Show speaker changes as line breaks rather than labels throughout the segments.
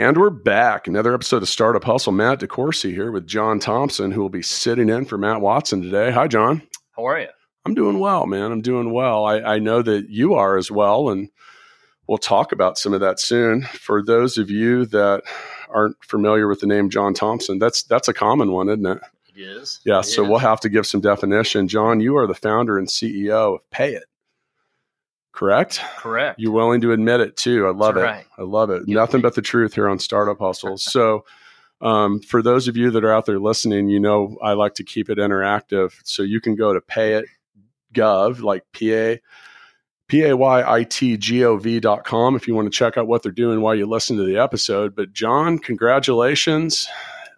And we're back. Another episode of Startup Hustle. Matt DeCoursey here with John Thomson, who will be sitting in for Matt Watson today. Hi, John.
How are you?
I'm doing well, man. I'm doing well. I, I know that you are as well, and we'll talk about some of that soon. For those of you that aren't familiar with the name John Thomson, that's that's a common one, isn't it?
It is.
Yeah.
It
so
is.
we'll have to give some definition. John, you are the founder and CEO of PayIt. Correct?
correct.
You're willing to admit it too. I love
That's
it.
right.
I love it.
Guilty.
Nothing but the truth here on Startup Hustles. so, um, for those of you that are out there listening, you know I like to keep it interactive. So you can go to payit.gov, like P A P A Y I T G O V dot com if you want to check out what they're doing while you listen to the episode. But John, congratulations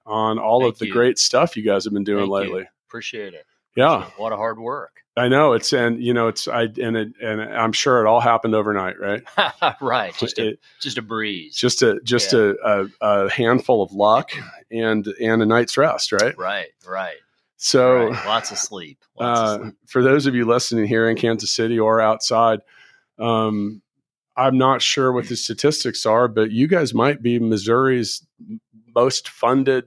on all
Thank
of the
you.
great stuff you guys have been doing
Thank you.
lately.
Appreciate it.
Yeah.
A lot of hard work.
I know it's and you know it's I and it and I'm sure it all happened overnight, right?
right. Just a
It-
just a breeze.
just a just a, a, a handful of luck and and a night's rest, right?
right. Right.
So,
right. Lots of sleep. Lots
uh,
of sleep.
for those of you listening here in Kansas City or outside, um, I'm not sure what the statistics are, but you guys might be Missouri's most funded.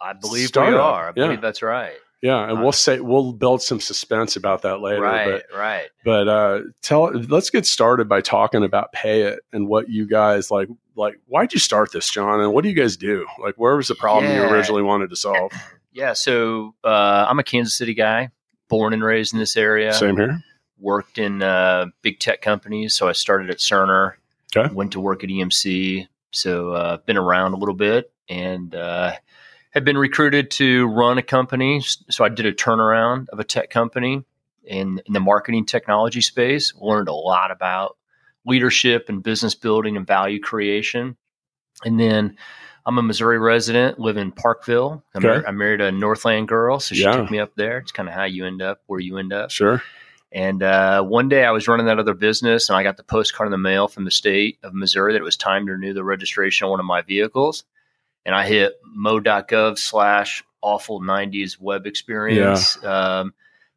I believe we are. I
Yeah.
believe that's right.
Yeah, and
Uh,
we'll say we'll build some suspense about that later.
right.
But
right.
but uh, tell let's get started by talking about PayIt and what you guys like. Like, why'd you start this, John? And what do you guys do? Like, where was the problem you originally wanted to solve?
Yeah. So uh, I'm a Kansas City guy, born and raised in this area.
Same here.
Worked in uh, big tech companies. So I started at Cerner.
Okay.
Went to work at EMC. So uh, been around a little bit and uh, had been recruited to run a company. So I did a turnaround of a tech company in, in the marketing technology space. Learned a lot about leadership and business building and value creation. And then I'm a Missouri resident, live in Parkville. I'm,
Okay.
mar- I married a Northland girl, so she
Yeah.
took me up there. It's kind of how you end up where you end up.
Sure.
And uh, one day I was running that other business and I got the postcard in the mail from the state of Missouri that it was time to renew the registration on one of my vehicles. And I hit mo.gov slash awful 90s web experience, um,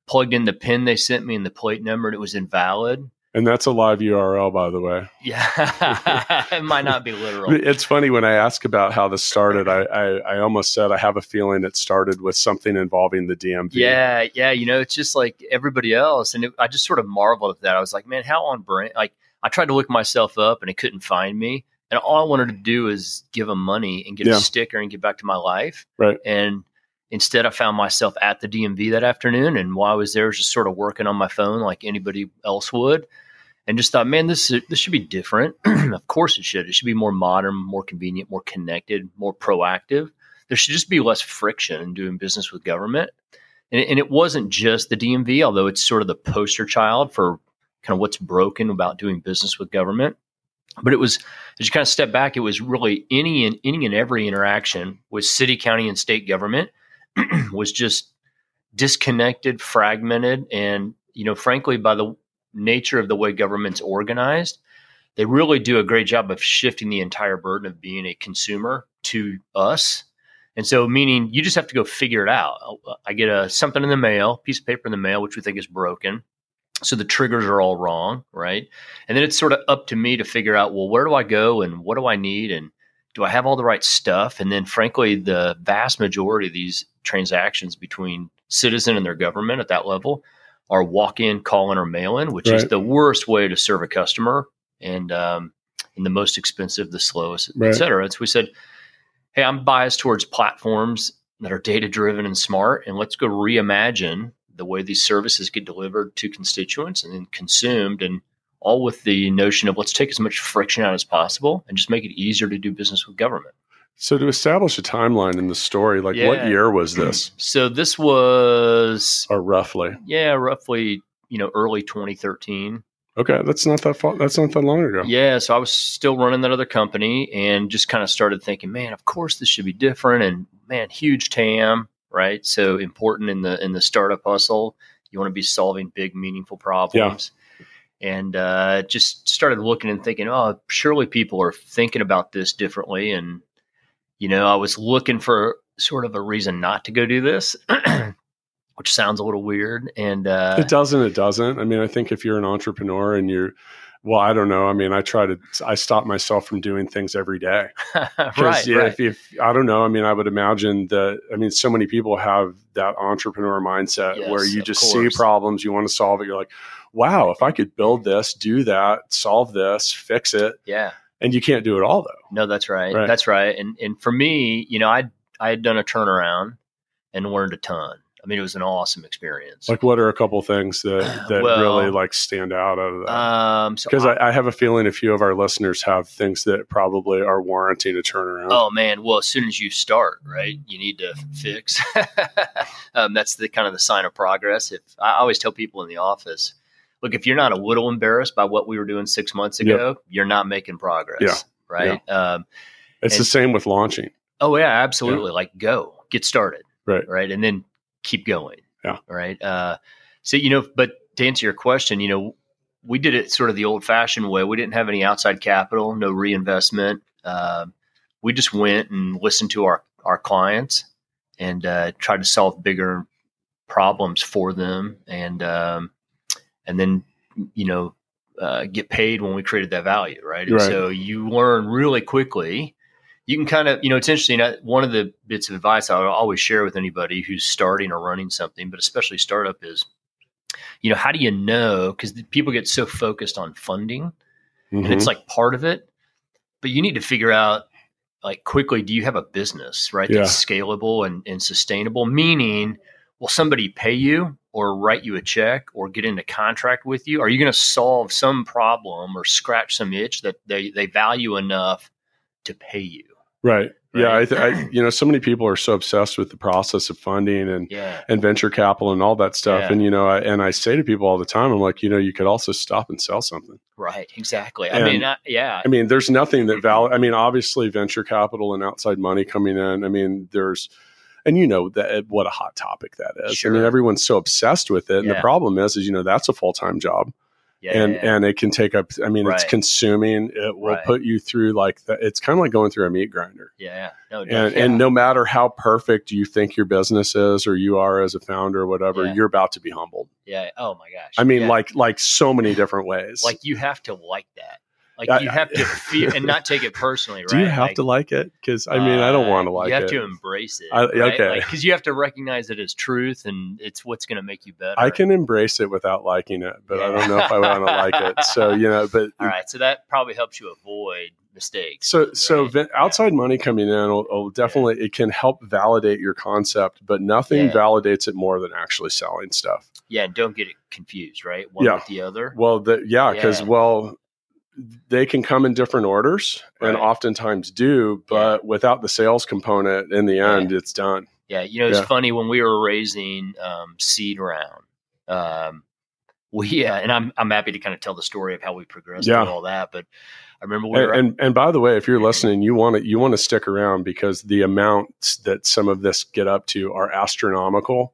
plugged in the pin they sent me and the plate number and it was invalid.
And that's a live URL, by the way.
Yeah, it might not be literal.
It's funny when I ask about how this started. I, I, I almost said I have a feeling it started with something involving the DMV.
Yeah, yeah. You know, it's just like everybody else, and it, I just sort of marveled at that. I was like, man, how on brand? Like, I tried to look myself up, and it couldn't find me. And all I wanted to do was give them money and get
Yeah.
a sticker and get back to my life.
Right.
And instead, I found myself at the DMV that afternoon, and while I was there, I was just sort of working on my phone like anybody else would, and just thought, man, this this should be different. of course, it should. It should be more modern, more convenient, more connected, more proactive. There should just be less friction in doing business with government. And and it wasn't just the DMV, although it's sort of the poster child for kind of what's broken about doing business with government. But it was, as you kind of step back, it was really any and any and every interaction with city, county, and state government was just disconnected, fragmented, and you know, frankly, by the nature of the way government's organized, they really do a great job of shifting the entire burden of being a consumer to us. And so, meaning you just have to go figure it out. I get a something in the mail, piece of paper in the mail, which we think is broken. So the triggers are all wrong, right? And then it's sort of up to me to figure out, well, where do I go and what do I need and do I have all the right stuff? And then, frankly, the vast majority of these transactions between citizen and their government at that level are walk in, call in, or mail in, which is the worst way to serve a customer and um, and the most expensive, the slowest,
Right.
et cetera. And so we said, hey, I'm biased towards platforms that are data driven and smart, and let's go reimagine the way these services get delivered to constituents and then consumed, and all with the notion of let's take as much friction out as possible and just make it easier to do business with government.
So to establish a timeline in the story, like what year was this,
So this was
or roughly?
yeah, roughly you know early 2013.
Okay, that's not that far, that's not that long ago.
Yeah, so I was still running that other company and just kind of started thinking, man, of course this should be different and man, huge TAM, right? So important in the in the startup hustle. You want to be solving big, meaningful problems. And uh, just started looking and thinking, oh, surely people are thinking about this differently. And you know, I was looking for sort of a reason not to go do this, which sounds a little weird. And uh,
it doesn't. It doesn't. I mean, I think if you're an entrepreneur and you're well, I don't know. I mean, I try to, I stop myself from doing things every day.
right,
yeah,
right.
If, if, I don't know, I mean, I would imagine that, I mean, so many people have that entrepreneur mindset
Yes,
where you just
course.
see problems, you want to solve it. You're like, wow, if I could build this, do that, solve this, fix it.
yeah.
And you can't do it all though.
No, that's right.
Right.
That's right. And and for me, you know, I I had done a turnaround and learned a ton. I mean, it was an awesome experience.
Like, what are a couple things that, that
Well,
really like stand out out of that?
um, so
Because
I-
I, I have a feeling a few of our listeners have things that probably are warranting a turnaround.
Oh man! Well, as soon as you start, right, you need to fix. um, that's the kind of the sign of progress. If I always tell people in the office, look, if you're not a little embarrassed by what we were doing six months ago, you're not making progress.
Yeah.
Right. Um,
it's the same with launching.
oh yeah, absolutely. Like go get started.
Right.
Right, and then keep going.
Yeah.
Right. Uh, so you know, but to answer your question, you know, we did it sort of the old-fashioned way. We didn't have any outside capital, no reinvestment. Um, we just went and listened to our our clients and uh, tried to solve bigger problems for them, and um, and then you know uh, get paid when we created that value, right?
Right.
so you learn really quickly. You can kind of, you know, it's interesting. uh, One of the bits of advice I always share with anybody who's starting or running something, but especially startup, is, you know, how do you know? Because people get so focused on funding, and
Mhm.
it's like part of it but you need to figure out like quickly do you have a business right that's scalable and, and sustainable meaning will somebody pay you or write you a check or get into contract with you are you going to solve some problem or scratch some itch that they, they value enough to pay you
Right. Yeah. I, th- I, you know, so many people are so obsessed with the process of funding and,
yeah
and venture capital and all that stuff.
Yeah.
And, you know, I, and I say to people all the time, I'm like, you know, you could also stop and sell something.
right exactly i mean I, yeah
I mean, there's nothing that val. Mm-hmm. I mean, obviously, venture capital and outside money coming in. I mean, there's, and you know that what a hot topic that is. I mean, everyone's so obsessed with it, and the problem is, is you know that's a full time job,
yeah,
and
yeah,
and it can take up. I mean, it's consuming. It will
Right.
put you through like the, it's kind of like going through a meat grinder.
yeah, yeah. no,
And, and no matter how perfect you think your business is, or you are as a founder, or whatever, you're about to be humbled.
yeah oh my gosh
I mean, like like so many different ways.
like you have to like that like
I-
you have to feel and not take it personally right
do you have
Like,
to like it? Because I mean, I don't
Uh,
want to like it.
you have
it.
to embrace it.
I-
right?
okay.
because you have to recognize it as truth, and it's what's going to make you better.
I can embrace it without liking it, but I don't know if I want to like it. So you know, but
All right, so that probably helps you avoid mistakes.
so so
right?
ve- outside money coming in will, will definitely it can help validate your concept, but nothing
Yeah.
validates it more than actually selling stuff.
yeah, and don't get it confused, right? One
Yeah.
with the other.
Well, the, yeah, because
Yeah.
well, they can come in different orders and oftentimes do, but without the sales component in the
Yeah.
end, it's done.
Yeah, you know, it's
Yeah.
funny when we were raising um, seed round. Um, we yeah, and I'm I'm happy to kind of tell the story of how we progressed
Yeah.
and all that. But I remember we
And,
were
and and by the way, if you're listening, you want to you want to stick around because the amounts that some of this get up to are astronomical.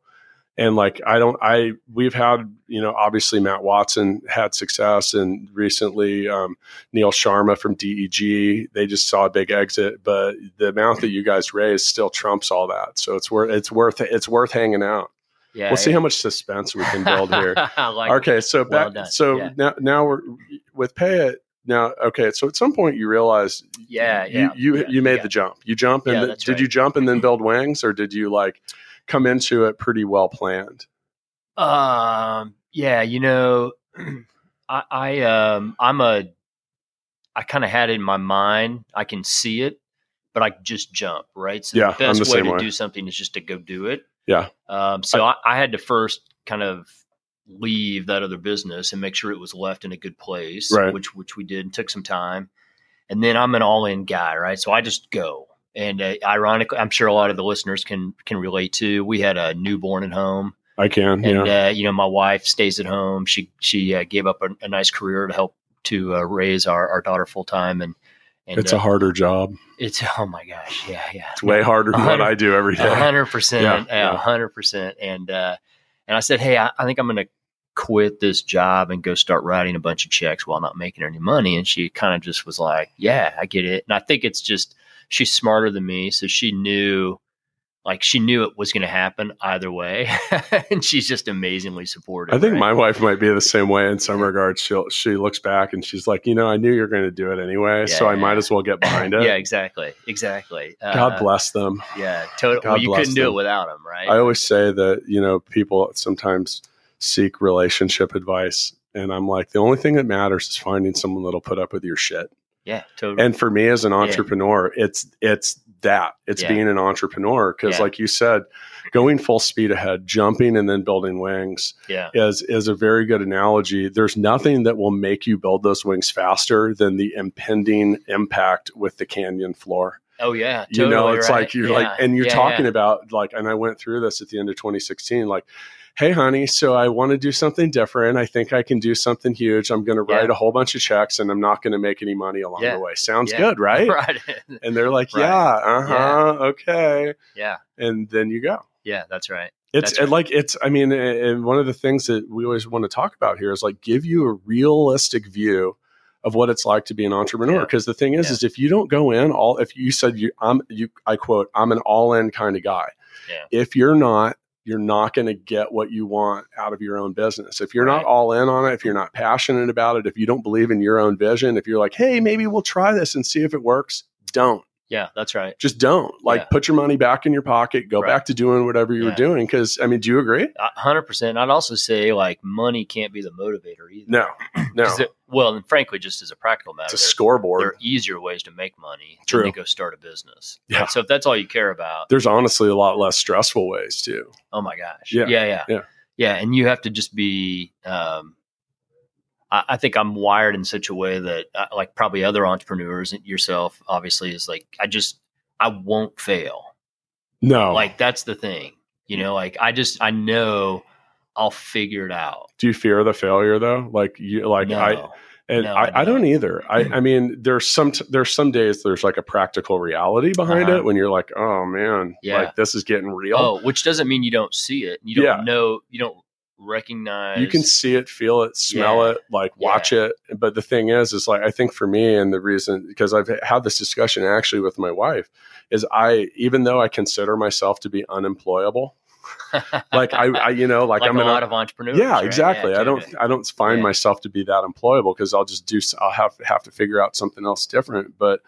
And like I don't I we've had you know obviously Matt Watson had success and recently um, Neil Sharma from DEG they just saw a big exit, but the amount that you guys raised still trumps all that. So it's worth it's worth it's worth hanging out.
yeah,
we'll see how much suspense we can build here.
Like
okay, so
Well
back
done.
so
Yeah.
now now we're with PayIt now. Okay, so at some point you realize
Yeah,
you
yeah,
you,
yeah,
you made the jump. You jump and
Yeah,
th- did
right.
you jump and then build wings, or did you like come into it pretty well planned?
Um, yeah, you know, I, I um, I'm a, I kind of had it in my mind. I can see it, but I just jump right. So
Yeah,
the best
the
way to
way.
do something is just to go do it.
Yeah.
Um, so I, I had to first kind of leave that other business and make sure it was left in a good place,
Right.
which which we did and took some time. And then I'm an all in guy, right? So I just go. And uh, ironically, I'm sure a lot of the listeners can can relate to. We had a newborn at home
I can.
and
yeah.
uh, you know my wife stays at home she she uh, gave up a, a nice career to help to uh, raise our, our daughter full time and And
it's a
uh,
harder job.
it's oh my gosh, yeah, yeah.
It's way harder than what I do every day.
Hundred percent, hundred percent. And uh, and I said, hey, I, I think I'm going to quit this job and go start writing a bunch of checks while not making any money. And she kind of just was like, yeah, I get it. And I think it's just she's smarter than me, so she knew. Like she knew it was going to happen either way, and she's just amazingly supportive.
I think
right?
my wife might be the same way in some regards. She she looks back and she's like, you know, I knew you were going to do it anyway, so I
Yeah.
might as well get behind it.
yeah, exactly, exactly.
God
Uh,
bless them.
Yeah, totally. Well, you couldn't do it without them, right?
I always say that you know people sometimes seek relationship advice, and I'm like, the only thing that matters is finding someone that'll put up with your shit.
Yeah, totally.
And for me as an entrepreneur, it's it's that it's
Yeah.
being an entrepreneur because,
Yeah.
like you said, going full speed ahead, jumping and then building wings
yeah,
is is a very good analogy. There's nothing that will make you build those wings faster than the impending impact with the canyon floor.
oh yeah,
you know, it's
right.
like you're
Yeah,
like, and you're
yeah,
talking
yeah.
about like, and I went through this at the end of 2016, like. Hey, honey, so I want to do something different. I think I can do something huge. I'm going to write
Yeah.
a whole bunch of checks and I'm not going to make any money along
Yeah.
the way. Sounds
Yeah.
good, right?
right.
And they're like,
Right.
yeah, uh huh, okay.
yeah,
And then you go.
yeah, that's right.
It's
That's
and like it's. I mean, and one of the things that we always want to talk about here is like give you a realistic view of what it's like to be an entrepreneur. Because the thing is, is if you don't go in all, if you said you, I'm you, I quote, I'm an all in kind of guy.
Yeah.
If you're not, you're not going to get what you want out of your own business. If you're
Right.
not all in on it, if you're not passionate about it, if you don't believe in your own vision, if you're like, hey, maybe we'll try this and see if it works, don't
Yeah, that's right.
just don't like
Yeah.
put your money back in your pocket go
Right.
back to doing whatever you were doing because i mean do you agree
hundred percent. I'd also say like money can't be the motivator either.
no no
it- well, and frankly, just as a practical matter,
it's a scoreboard
there are easier ways to make money
True.
than to go start a business.
Yeah.
Right? So if that's all you care about,
there's honestly a lot less stressful ways too
oh my gosh,
Yeah.
yeah, yeah,
Yeah.
yeah. And you have to just be. Um, I, I think I'm wired in such a way that, uh, like probably other entrepreneurs, yourself, obviously, is like I just I won't fail.
no
Like that's the thing, you know. Like I just I know I'll figure it out.
do you fear the failure though like you like
no,
i and
No,
I,
I
don't. either i i mean there's some t- there's some days there's like a practical reality behind
Uh-huh.
it when you're like oh man
Yeah.
like this is getting real
oh, which doesn't mean you don't see it. You don't
Yeah.
know. You don't recognize.
you can see it feel it smell
Yeah.
it like watch it but the thing is is like i think for me and the reason because i've had this discussion actually with my wife is i even though i consider myself to be unemployable like i, I you know like,
like,
i'm
a
an
lot of entrepreneurs.
yeah
right?
exactly i don't i don't find
Yeah.
myself to be that employable because i'll just do i'll have have to figure out something else different but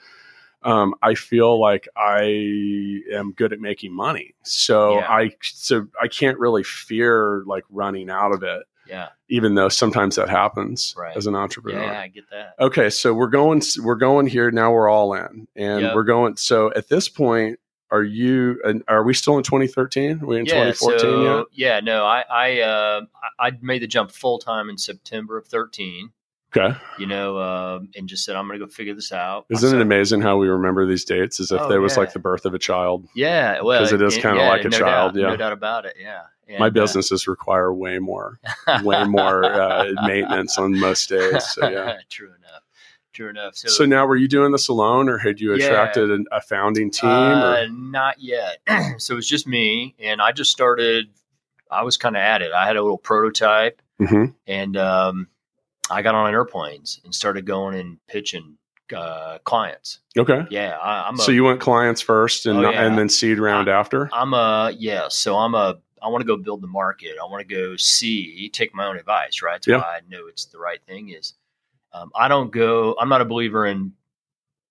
um, I feel like I am good at making money, so
Yeah.
I so I can't really fear like running out of it
Yeah,
even though sometimes that happens
Right.
as an entrepreneur. yeah.
I get that.
Okay, so we're going we're going here now. We're all in, and
Yep.
we're going. So at this point, are you? Are we still in 2013? Are we in
yeah,
2014
so,
yet?
yeah, no, I I uh, I made the jump full time in September of thirteen.
Okay,
You know, um, and just said I'm going to go figure this out.
isn't
So-
it amazing how we remember these dates as if
Oh,
there was
yeah.
like the birth of a child?
Yeah, well,
'Cause it is kinda like a
no
child,
doubt,
yeah.
no doubt about it. Yeah, And,
My
uh,
businesses require way more, way more uh, maintenance on most days. So yeah.
true enough. True enough. So,
So now, were you doing this alone, or had you
Yeah.
attracted an, a founding team?
uh,
or?
not yet. so it was just me, and I just started. I was kind of at it. I had a little prototype,
Mhm.
and um, I got on airplanes and started going and pitching uh, clients.
Okay.
Yeah, I, I'm a.
so you went clients first, and
Oh, yeah.
and then seed round after.
I'm a yeah. So I'm a. I want to go build the market. I want to go see, take my own advice. Right. That's
Yeah.
why I know it's the right thing. Is um, I don't go. I'm not a believer in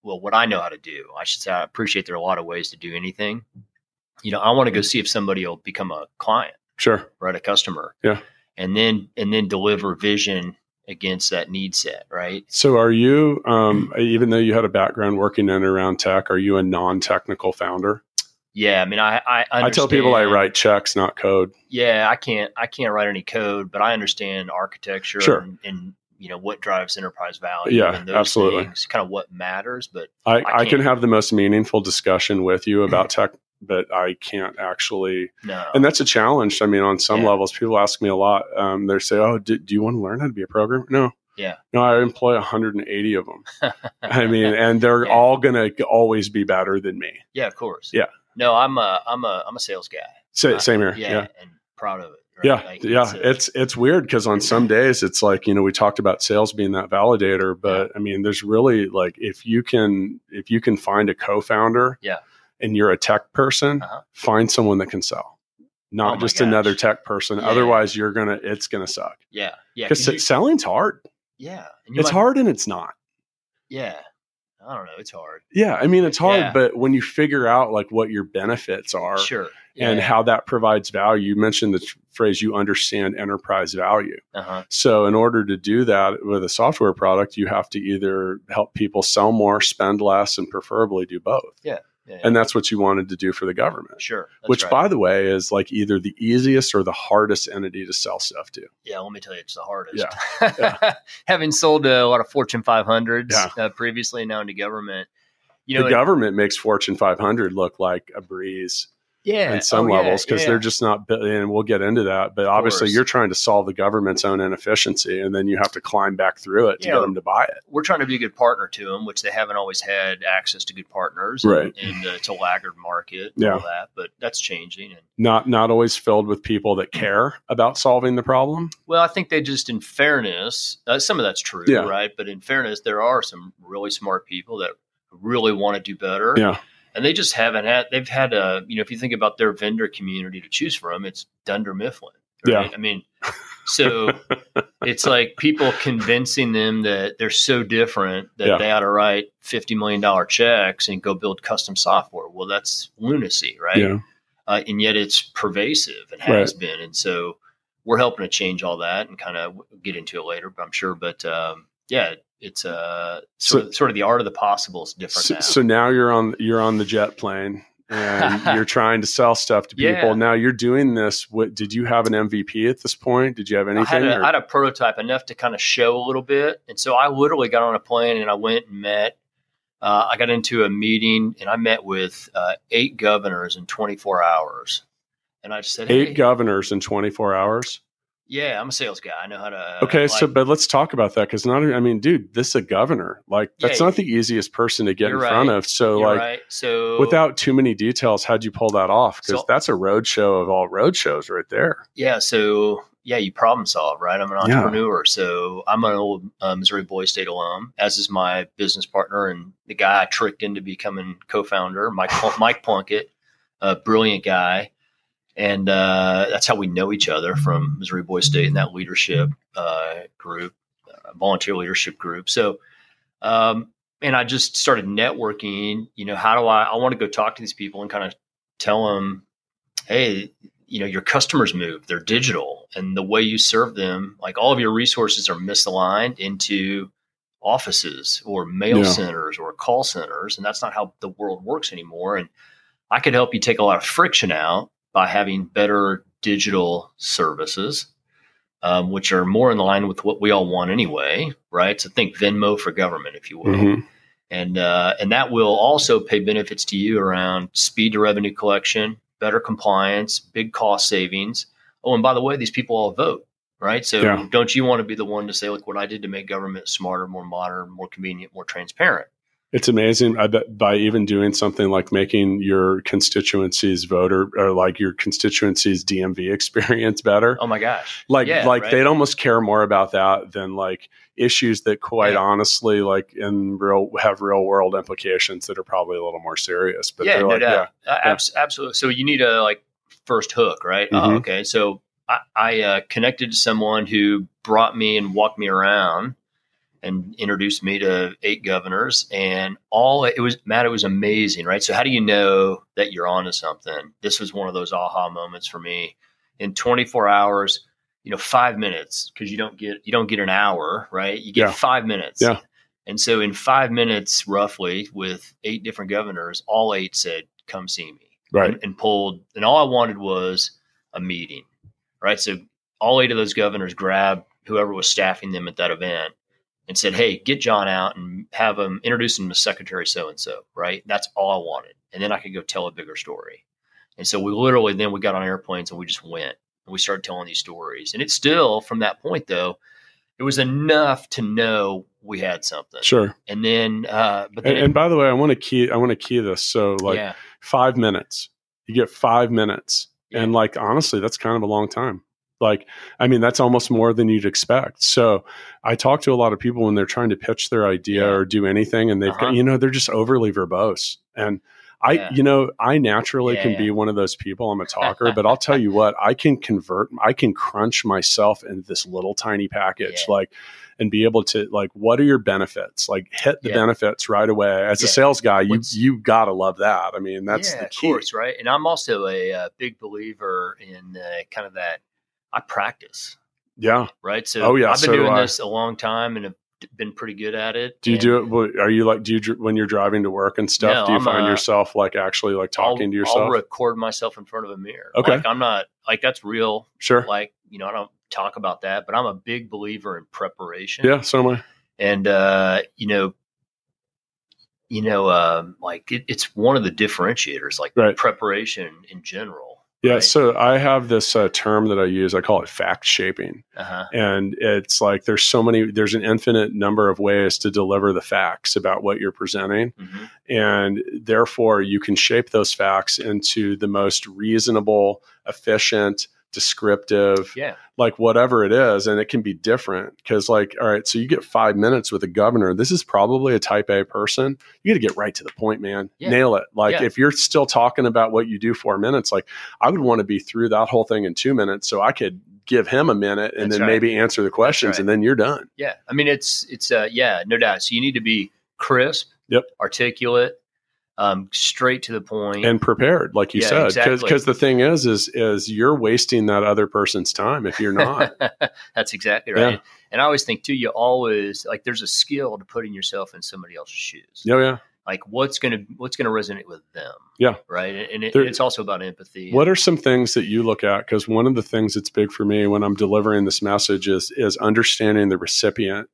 well what I know how to do. I should say I appreciate there are a lot of ways to do anything. You know, I want to go see if somebody will become a client,
Sure.
right, a customer.
Yeah.
And then and then deliver vision against that need set. Right.
So are you, um, even though you had a background working in and around tech, are you a non-technical founder?
Yeah. I mean, I I,
I tell people I write checks, not code.
yeah i can't i can't write any code but i understand architecture
Sure.
and, and you know what drives enterprise value
Yeah,
and those
absolutely.
things kind of what matters but
I, I,
I
can have the most meaningful discussion with you about tech, but I can't actually.
no
And that's a challenge. I mean, on some
Yeah.
levels, people ask me a lot. Um, they say, "Oh, do, do you want to learn how to be a programmer?" No,
Yeah.
No, I employ 180 of them. I mean, and they're
Yeah.
all going to always be better than me.
Yeah, of course.
Yeah.
No, I'm a I'm a I'm a sales guy.
Sa- same here.
Yeah,
Yeah.
and proud of it. right?
Yeah,
Like,
yeah,
it's a-
it's it's weird because on some days it's like you know we talked about sales being that validator, but I mean there's really like if you can if you can find a co-founder,
Yeah.
And you're a tech person,
Uh-huh.
find someone that can sell, not
Oh
just another tech person.
Yeah.
Otherwise, you're gonna it's gonna suck
yeah, yeah.
because selling's hard.
yeah, and
It's
might-
hard and it's not.
Yeah, I don't know. It's hard.
Yeah, I mean it's hard,
Yeah.
but when you figure out like what your benefits are
Sure.
and
Yeah.
how that provides value, you mentioned the phrase you understand enterprise value.
uh-huh.
So, in order to do that with a software product, you have to either help people sell more, spend less, and preferably do both.
Yeah, yeah.
And that's what you wanted to do for the government,
sure.
Which,
right.
by the way, is like either the easiest or the hardest entity to sell stuff to.
yeah, let me tell you, it's the hardest.
Yeah.
Having sold a lot of Fortune 500s
Yeah.
uh, previously, now into government, you
the
know, it-
government makes Fortune 500 look like a breeze
yeah,
in some
oh,
levels because
yeah.
they're just not, and we'll get into that. But obviously,
course.
you're trying to solve the government's own inefficiency, and then you have to climb back through it to
Yeah.
get them to buy it.
we're trying to be a good partner to them, which they haven't always had access to good partners,
Right.
And, and uh, it's a laggard market, and
Yeah.
all that, but that's changing. And
Not not always filled with people that care about solving the problem.
well, I think they just, in fairness, uh, some of that's true,
Yeah.
right? But in fairness, there are some really smart people that really want to do better,
Yeah.
And they just haven't had. They've had a, you know, if you think about their vendor community to choose from, it's Dunder Mifflin. Right?
Yeah.
I mean, so it's like people convincing them that they're so different that
Yeah.
they ought to write fifty million dollar checks and go build custom software. Well, that's lunacy, right?
Yeah.
Uh, and yet it's pervasive and has been, and so we're helping to change all that and kind of get into it later, but I'm sure. But um, yeah, it's uh, sort,
So-
of, sort of the art of the possible is different
So,
now.
so now you're on you're on the jet plane and you're trying to sell stuff to people.
Yeah.
Now you're doing this. What did you have an MVP at this point? Did you have
I
anything?
had, a, I had a prototype enough to kind of show a little bit. And so I literally got on a plane and I went and met. Uh, I got into a meeting and I met with uh, eight governors in 24 hours. And I just said,
Eight
hey,
governors in 24 hours.
Yeah, I'm a sales guy. I know how to.
Okay,
like,
so but let's talk about that because not. I mean, dude, this is a governor. Like that's
Yeah,
not the easiest person to get in
you're
front of. So
you're
like.
right. So
Without too many details, how'd you pull that off? Because
So-
that's a road show of all road shows right there.
yeah, so yeah, you problem solve, right? I'm an
Yeah.
entrepreneur, so I'm an old uh, Missouri Boy State alum, as is my business partner and the guy I tricked into becoming co-founder, Mike Mike Plunkett, a brilliant guy, and uh, that's how we know each other from Missouri Boys State and that leadership uh, group, uh, volunteer leadership group. So, um, and I just started networking. You know, how do I? I want to go talk to these people and kind of tell them, hey, you know, your customers move; they're digital, and the way you serve them, like all of your resources, are misaligned into offices or mail
Yeah.
centers or call centers, and that's not how the world works anymore. And I could help you take a lot of friction out by having better digital services, um, which are more in line with what we all want anyway, right? So think Venmo for government, if you will,
Mhm.
and uh, and that will also pay benefits to you around speed to revenue collection, better compliance, big cost savings. Oh, and by the way, these people all vote, right? So
Yeah.
don't you want to be the one to say, look, what I did to make government smarter, more modern, more convenient, more transparent?
It's amazing. I bet by even doing something like making your constituency's voter or like your constituency's DMV experience better.
Oh my gosh!
Like,
Yeah,
like
right?
they'd almost care more about that than like issues that, quite
Yeah.
honestly, like in real have real world implications that are probably a little more serious. But
yeah,
they're
no
like,
doubt.
yeah,
Uh, abs- absolutely. So you need a like first hook, right? Oh,
Mhm.
okay. So I, I uh, connected to someone who brought me and walked me around and introduced me to eight governors, and all it was Matt. It was amazing, right? So how do you know that you're onto something? This was one of those aha moments for me. In 24 hours, you know, five minutes because you don't get you don't get an hour, right? You get
Yeah.
five minutes.
Yeah.
And so in five minutes, roughly, with eight different governors, all eight said, "Come see me."
right.
and, and pulled and all I wanted was a meeting. Right. So all eight of those governors grabbed whoever was staffing them at that event and said, Hey, get John out and have him introduce him to Secretary so and so. Right. That's all I wanted. And then I could go tell a bigger story. And so we literally then we got on airplanes and we just went and we started telling these stories. And it's still from that point though, it was enough to know we had something.
Sure.
And then, uh, but then,
And, and by the way, I want to key. I want to key this. So like
yeah,
five minutes. You get five minutes,
Yeah.
and like honestly, that's kind of a long time. Like, I mean, that's almost more than you'd expect. So, I talk to a lot of people when they're trying to pitch their idea
Yeah.
or do anything, and they've
Uh-huh.
got, you know, they're just overly verbose. And I,
Yeah.
you know, I naturally
Yeah,
can
yeah.
be one of those people. I'm a talker, but I'll tell you what, I can convert, I can crunch myself into this little tiny package,
Yeah.
like, and be able to like, what are your benefits? Like, hit the
Yeah.
benefits right away. As a sales guy, you
What's-
you gotta love that. I mean, that's
yeah,
the key.
course, right? And I'm also a, uh big believer in uh, kind of that. I practice,
Yeah.
right? So
Oh, yeah,
I've been
so
doing this a long time and have been pretty good at it.
Do you do it? Are you like, do you, when you're driving to work and stuff,
No,
do you
I'm,
find
uh,
yourself like actually like talking
I'll,
to yourself?
I'll record myself in front of a mirror.
Okay.
like I'm not like that's real.
sure.
Like you know, I don't talk about that, but I'm a big believer in preparation.
yeah. So am I.
and uh, you know, you know, um, like it, it's one of the differentiators, like
Right.
preparation in general.
Yeah.
right?
So I have this uh, term that I use. I call it fact shaping.
Uh-huh.
And it's like there's so many, there's an infinite number of ways to deliver the facts about what you're presenting.
hmm
And therefore, you can shape those facts into the most reasonable, efficient, descriptive,
Yeah.
like whatever it is. And it can be different because, like, all right, so you get five minutes with a governor. This is probably a type A person. You got to get right to the point, man.
Yeah.
Nail it. Like,
Yeah.
if you're still talking about what you do four minutes, like, I would want to be through that whole thing in two minutes so I could give him a minute and
That's
then
right.
maybe answer the questions
right.
and then you're done.
Yeah. I mean, it's, it's, uh, yeah, no doubt. So you need to be crisp,
Yep.
articulate, um, straight to the
and prepared, like you
Yeah,
said. Because
exactly.
the thing is, is is you're wasting that other person's time if you're not.
That's exactly right.
Yeah.
And I always think too, you always like there's a skill to putting yourself in somebody else's shoes.
yeah, yeah.
Like what's gonna what's gonna resonate with them.
Yeah.
Right. And, and it,
There-
it's also about empathy.
What are some things that you look at? Because one of the things that's big for me when I'm delivering this message is is understanding the recipient.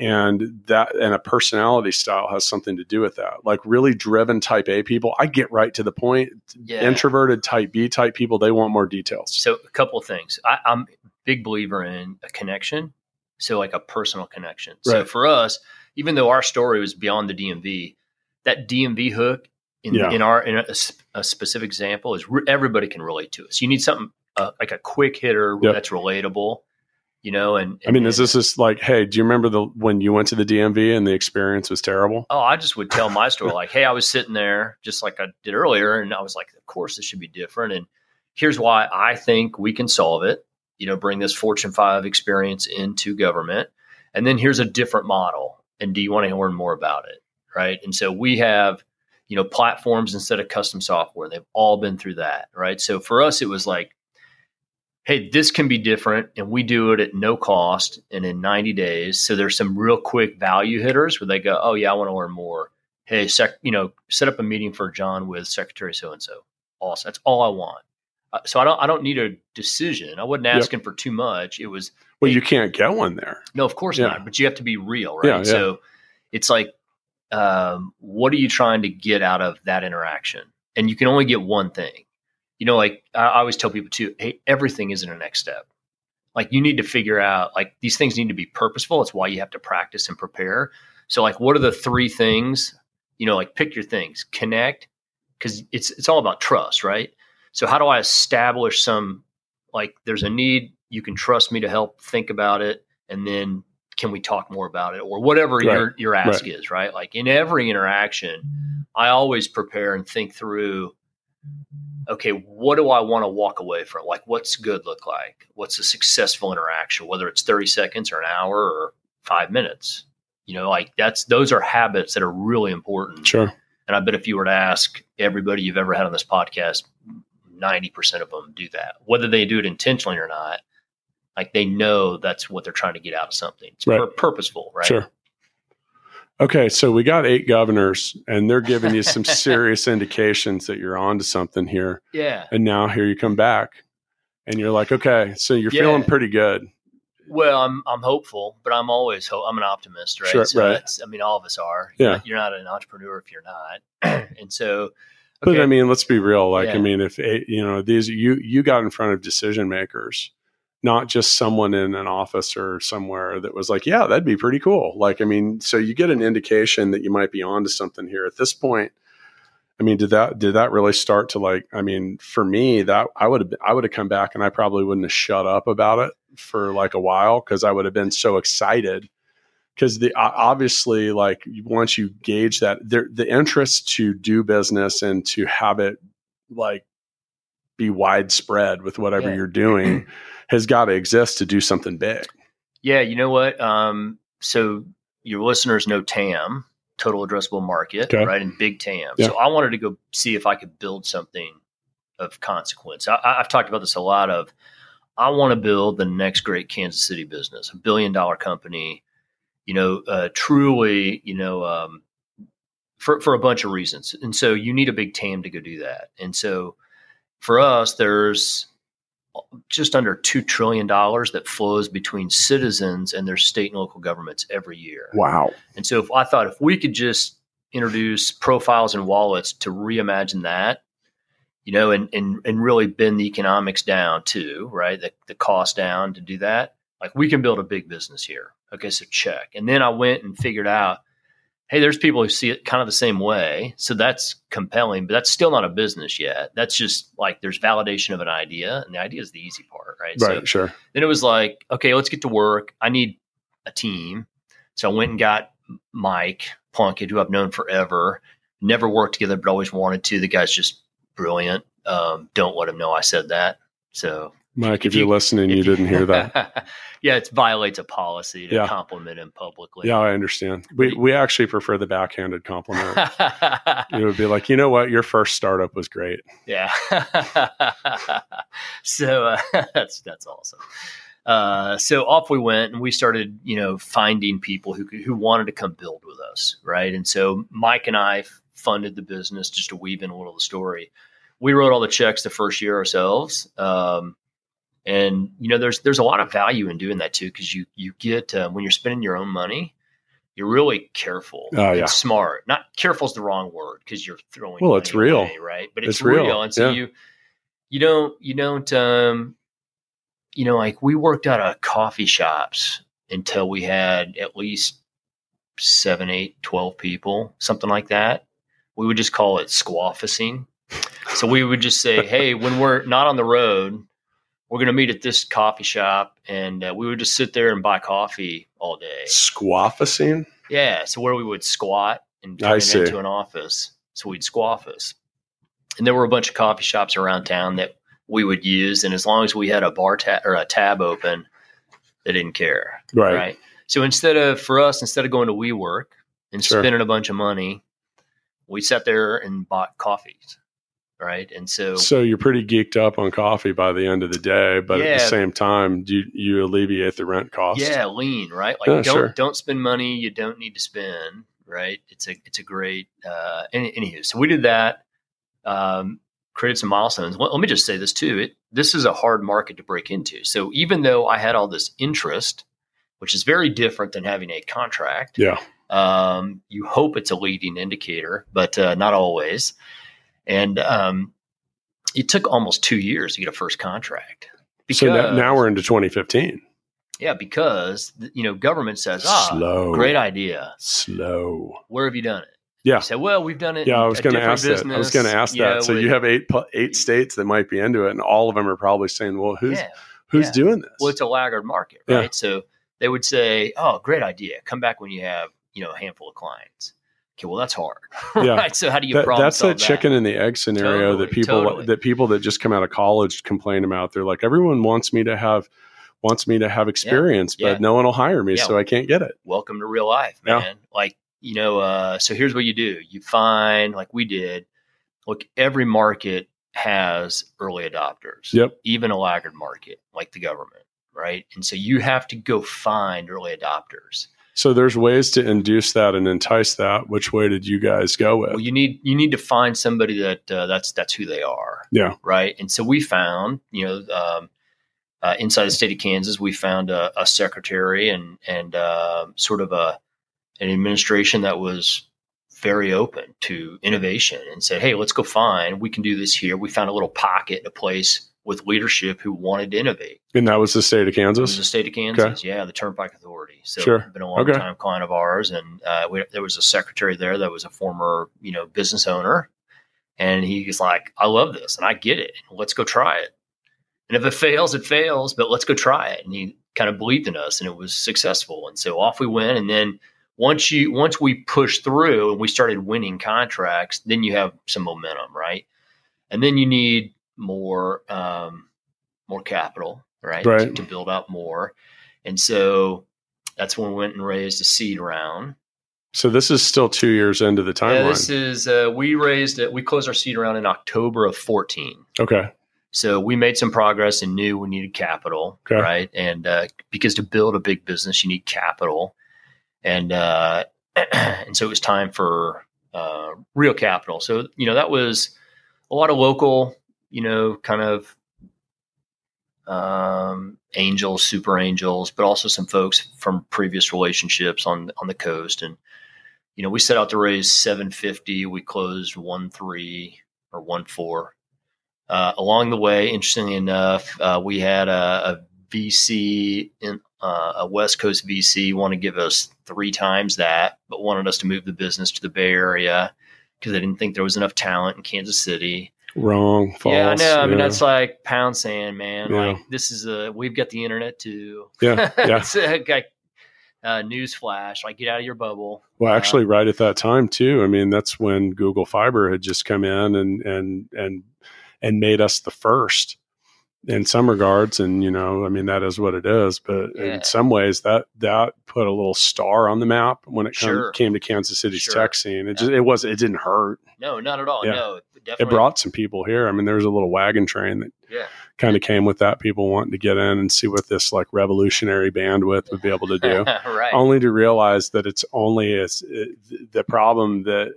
And that and a personality style has something to do with that. Like really driven type A people, I get right to the point.
Yeah.
Introverted type B type people, they want more details.
So a couple of things. I, I'm a big believer in a connection. So like a personal connection. So
Right.
for us, even though our story was beyond the DMV, that DMV hook in,
Yeah.
in our in a specific example is re- everybody can relate to it. So you need something uh, like a quick hitter
Yep.
that's relatable, you know. And,
I mean, is this just like, hey, do you remember the when you went to the DMV and the experience was terrible?
Oh, I just would tell my story like, hey, I was sitting there just like I did earlier, and I was like, of course this should be different. And here's why I think we can solve it. You know, bring this Fortune 5 experience into government. And then here's a different model. And do you want to learn more about it? Right. And so we have, you know, platforms instead of custom software. They've all been through that. Right. So for us, it was like, hey, this can be different. And we do it at no cost and in 90 days. So there's some real quick value hitters where they go, oh, yeah, I want to learn more. Hey, sec, you know, set up a meeting for John with Secretary so and so. Awesome. That's all I want. Uh, so I don't I don't need a decision. I wasn't
Yep.
asking for too much. It was
Well,
Hey.
you can't get one there.
no, of course
Yeah.
not. But you have to be real, right?
Yeah, yeah.
So it's like, um, what are you trying to get out of that interaction? And you can only get one thing. You know, like I, always tell people too, hey, everything isn't a next step. Like you need to figure out like these things need to be purposeful. It's why you have to practice and prepare. So like what are the three things? You know, like pick your things, connect, because it's it's all about trust, right? So how do I establish some like there's a need, you can trust me to help think about it, and then can we talk more about it or whatever
Right.
your your ask is, right? Like in every interaction, I always prepare and think through okay, what do I want to walk away from? Like what's good look like? What's a successful interaction, whether it's 30 seconds or an hour or 5 minutes? You know, like that's those are habits that are really important.
Sure.
And I bet if you were to ask everybody you've ever had on this podcast, 90% of them do that. Whether they do it intentionally or not, like they know that's what they're trying to get out of something. It's
Right.
pur- purposeful, right?
Sure. Okay, so we got eight governors, and they're giving you some serious indications that you're on to something here.
Yeah.
And now here you come back, and you're like, okay, so you're
Yeah.
feeling pretty good.
Well, I'm I'm hopeful, but I'm always ho- I'm an optimist, right?
Sure,
so
right.
that's I mean, all of us are.
Yeah.
You're not, you're not an entrepreneur if you're not. and so,
But I mean, let's be real. Like, I mean, if eight, you know these, you you got in front of decision makers, not just someone in an office or somewhere that was like, yeah, that'd be pretty cool. Like, I mean, so you get an indication that you might be onto something here at this point. I mean, did that did that really start to like? I mean, for me, that I would have I would have come back and I probably wouldn't have shut up about it for like a while because I would have been so excited. Because the obviously, like once you gauge that, the interest to do business and to have it like be widespread with whatever yeah. you're doing has got to exist to do something big.
Yeah, you know what? Um, so your listeners know TAM, total addressable market, okay. right? And big TAM. Yeah. So I wanted to go see if I could build something of consequence. I, have talked about this a lot of I want to build the next great Kansas City business, a billion dollar company, you know, uh, truly, you know, um, for, for a bunch of reasons. And so you need a big TAM to go do that. And so for us, there's just under $2 trillion that flows between citizens and their state and local governments every year.
Wow.
And so if I thought if we could just introduce profiles and wallets to reimagine that, you know, and, and, and really bend the economics down too, right? The, the cost down to do that. Like we can build a big business here. Okay. So check. And then I went and figured out hey, there's people who see it kind of the same way. So that's compelling, but that's still not a business yet. That's just like there's validation of an idea, and the idea is the easy part, right?
Right,
so
sure.
Then it was like, okay, let's get to work. I need a team. So I went and got Mike Plunkett, who I've known forever, never worked together, but always wanted to. The guy's just brilliant. Um, don't let him know I said that. So
Mike, if, if you're you, listening, you, you didn't hear that.
yeah, it violates a policy to yeah. compliment him publicly.
Yeah, I understand. We we actually prefer the backhanded compliment. it would be like, you know what, your first startup was great.
Yeah. so uh, that's that's awesome. Uh, so off we went, and we started, you know, finding people who who wanted to come build with us, right? And so Mike and I funded the business. Just to weave in a little of the story, we wrote all the checks the first year ourselves. Um, and you know there's there's a lot of value in doing that too because you you get uh, when you're spending your own money you're really careful
oh, yeah.
smart not careful is the wrong word because you're throwing
well it's real
away, right but it's, it's real. real. and so yeah. you you don't you don't um you know like we worked out of coffee shops until we had at least seven eight twelve people something like that we would just call it squawfacing so we would just say hey when we're not on the road we're going to meet at this coffee shop, and uh, we would just sit there and buy coffee all day.
Squawfacing?
Yeah, so where we would squat and turn it into an office. So we'd squawfus. And there were a bunch of coffee shops around town that we would use, and as long as we had a bar tab or a tab open, they didn't care.
Right. Right.
So instead of for us, instead of going to WeWork and sure. spending a bunch of money, we sat there and bought coffees right? And so,
so you're pretty geeked up on coffee by the end of the day, but yeah, at the same time, you you alleviate the rent cost.
Yeah, lean, right? Like yeah, don't sure. don't spend money you don't need to spend, right? It's a it's a great. Uh, any, anywho, so we did that. Um, created some milestones. Well, let me just say this too. It this is a hard market to break into. So even though I had all this interest, which is very different than having a contract.
Yeah.
Um, you hope it's a leading indicator, but uh, not always. And um, it took almost two years to get a first contract.
Because, so now, now we're into 2015.
Yeah, because you know government says, "Ah, slow, great idea,
slow."
Where have you done it?
Yeah.
Say, well, we've done it.
Yeah, I was going to ask business, that. I was going to ask that. Know, so with, you have eight eight states that might be into it, and all of them are probably saying, "Well, who's yeah, who's yeah. doing this?"
Well, it's a laggard market, right? Yeah. So they would say, "Oh, great idea. Come back when you have you know a handful of clients." Okay, well that's hard. Yeah. right. So how do you that,
That's
that
chicken and the egg scenario totally, that people totally. that people that just come out of college complain about. They're like, everyone wants me to have wants me to have experience, yeah. but yeah. no one will hire me, so I can't get it.
Welcome to real life, man. Like, you know, uh, so here's what you do. You find, like we did, look, every market has early adopters.
Yep.
Even a laggard market, like the government, right? And so you have to go find early adopters.
So there's ways to induce that and entice that. Which way did you guys go with?
Well, you need you need to find somebody that uh, that's that's who they are.
Yeah.
Right. And so we found, you know, um, uh, inside the state of Kansas, we found a, a secretary and and uh, sort of a an administration that was very open to innovation and said, "Hey, let's go find. We can do this here." We found a little pocket, a place with leadership who wanted to innovate.
And that was the state of Kansas.
the state of Kansas, yeah, the Turnpike Authority. So
Sure.
been a long
Okay.
time client of ours, and uh, we, there was a secretary there that was a former, you know, business owner, and he's like, "I love this, and I get it. Let's go try it. And if it fails, it fails, but let's go try it." And he kind of believed in us, and it was successful. And so off we went. And then once you once we pushed through and we started winning contracts, then you have some momentum, right? And then you need more um, more capital, right,
Right.
To, to build out more. And so that's when we went and raised a seed round.
So this is still two years into the
Yeah,
timeline.
this is uh, we raised it. We closed our seed round in October of fourteen.
okay.
So we made some progress and knew we needed capital,
Okay.
right? And uh, because to build a big business, you need capital, and uh, and so it was time for uh, real capital. So you know that was a lot of local, you know, kind of um, angels, super angels, but also some folks from previous relationships on on the coast. And you know, we set out to raise seven fifty. We closed one three or one four. Uh, along the way, interestingly enough, uh, we had a, a VC in uh, a West Coast VC want to give us three times that, but wanted us to move the business to the Bay Area because they didn't think there was enough talent in Kansas City.
Wrong. False.
Yeah, I know. I mean,
yeah.
that's like pound sand, man.
Yeah.
Like this is a we've got the internet too.
Yeah, yeah.
it's a, like uh, news flash. Like get out of your bubble.
Well,
Uh,
actually, right at that time too. I mean, that's when Google Fiber had just come in and and and and made us the first in some regards. And you know, I mean, that is what it is. But
Yeah.
in some ways, that that put a little star on the map when it come,
Sure.
came to Kansas City's
Sure.
tech scene. It just it was it didn't hurt.
No, not at all.
Yeah.
No,
It brought some people here. I mean, there was a little wagon train that
yeah.
kind of came with that. People wanting to get in and see what this like revolutionary bandwidth would be able to do.
right.
only to realize that it's only as it, the problem that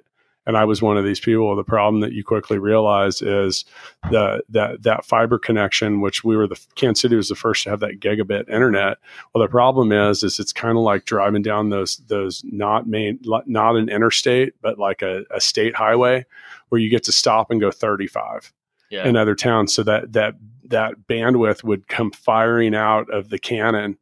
and I was one of these people the problem that you quickly realize is the that that fiber connection which we were the Kansas City was the first to have that gigabit internet. Well the problem is is it's kind of like driving down those those not main not an interstate but like a, a state highway where you get to stop and go 35
yeah.
in other towns. So that that that bandwidth would come firing out of the cannon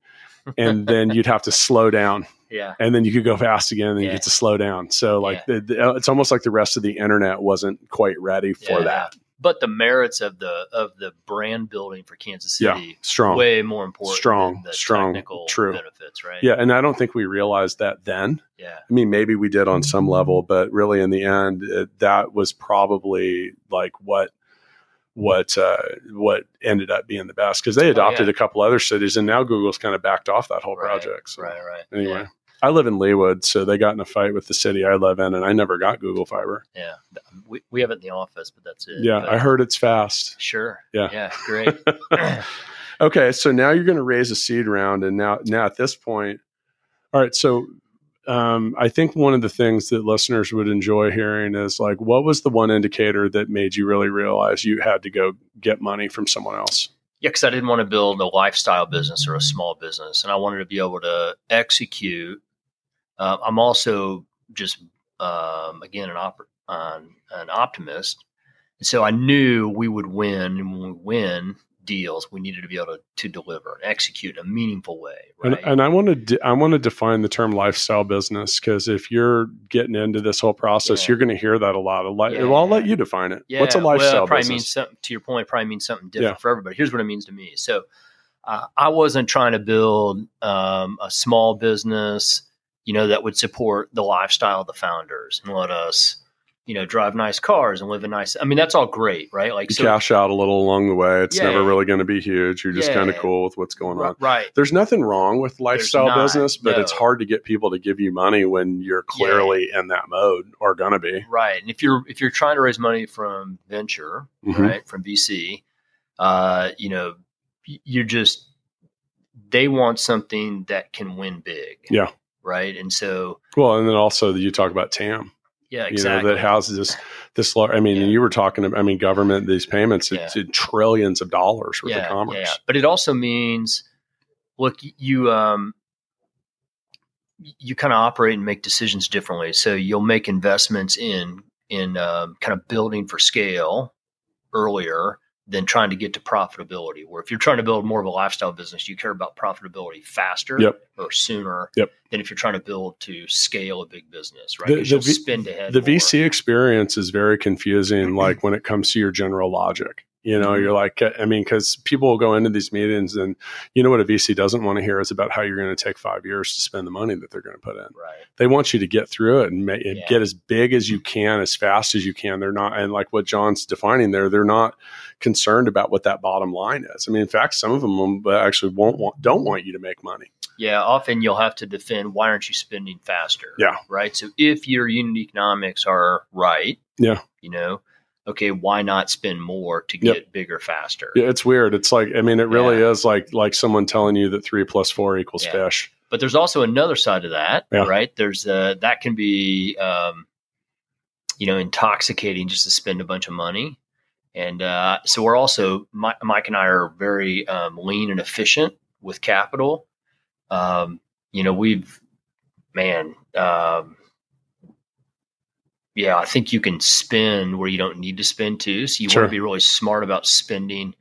and then you'd have to slow down
yeah.
and then you could go fast again and then
Yeah.
you get to slow down so like the, the, it's almost like the rest of the internet wasn't quite ready for
Yeah.
that
But the merits of the of the brand building for Kansas City Yeah,
strong
way more important.
Strong, strong,
technical
true.
benefits, right?
yeah and i don't think we realized that then
Yeah.
i mean maybe we did on some level but really in the end it, that was probably like what what uh, what ended up being the best because they adopted
Oh, yeah.
a couple other cities and now google's kind of backed off that whole
Right,
project so
Right. Right.
anyway i live in Leawood so they got in a fight with the city i live in and i never got google fiber
Yeah. yeah. We, we have it in the office, but that's it.
yeah
But-
i heard it's fast
Sure.
Yeah.
Yeah. Great.
okay so now you're going to raise a seed round and now now at this point all right so um, i think one of the things that listeners would enjoy hearing is like what was the one indicator that made you really realize you had to go get money from someone else
Yeah, because I didn't want to build a lifestyle business or a small business, and I wanted to be able to execute. Uh, I'm also just um, again an op- um, an optimist, and so I knew we would win. And when we win deals, we needed to be able to, to deliver and execute in a meaningful way. Right?
and, and i want to de- i want to define the term lifestyle business because if you're getting into this whole process
Yeah.
you're going to hear that a lot of li-
Yeah.
well i'll let you define it
Yeah,
what's a
well,
lifestyle
probably
business
means something to your point. it Probably means something different for everybody. Here's what it means to me. So, uh, I wasn't trying to build um, a small business, you know, that would support the lifestyle of the founders and let us, you know, drive nice cars and live a nice. I mean, that's all great, right? Like, so,
cash out a little along the way it's
Yeah.
never really going to be huge you're just
Yeah.
kind of cool with what's going on
right?
there's nothing wrong with lifestyle
not,
business, but
no.
it's hard to get people to give you money when you're clearly in that mode or gonna be.
Right. And if you're if you're trying to raise money from venture,
Mhm.
right, from VC, uh, you know, you're just they want something that can win big.
Yeah.
Right. And so
Well, and then also you talk about TAM,
yeah,
you
exactly.
know, that houses this this. lar- I mean,
Yeah.
you were talking about. I mean, government these payments it's in trillions of dollars worth of commerce.
Yeah, but it also means, look, you um, you kind of operate and make decisions differently. So you'll make investments in in um, kind of building for scale earlier than trying to get to profitability. Where if you're trying to build more of a lifestyle business, you care about profitability faster
Yep.
or sooner
Yep.
than if you're trying to build to scale a big business, right?
The- the
you'll
V-
spend ahead.
the
more.
VC experience is very confusing, like when it comes to your general logic. You know,
Mhm.
you're like, I mean, because people will go into these meetings and you know what a VC doesn't want to hear is about how you're going to take five years to spend the money that they're going to put in.
right?
They want you to get through it and, ma-
Yeah.
get as big as you can, as fast as you can. They're not, and like what John's defining there, they're not concerned about what that bottom line is. I mean, in fact, some of them um, actually won't want, don't want you to make money.
Yeah, often you'll have to defend why aren't you spending faster?
Yeah.
Right. So if your unit economics are right,
Yeah.
you know, okay, why not spend more to
Yep.
get bigger faster?
Yeah, it's weird. It's like, I mean, it really is like like someone telling you that three plus four equals
Yeah.
fish.
But there's also another side to that,
Yeah.
right? There's uh, that can be, um, you know, intoxicating just to spend a bunch of money. And uh, so we're also, Mi- Mike and I are very um, lean and efficient with capital. Um, you know, we've, man, um, yeah, I think you can spend where you don't need to spend too. So you
Sure.
want to be really smart about spending,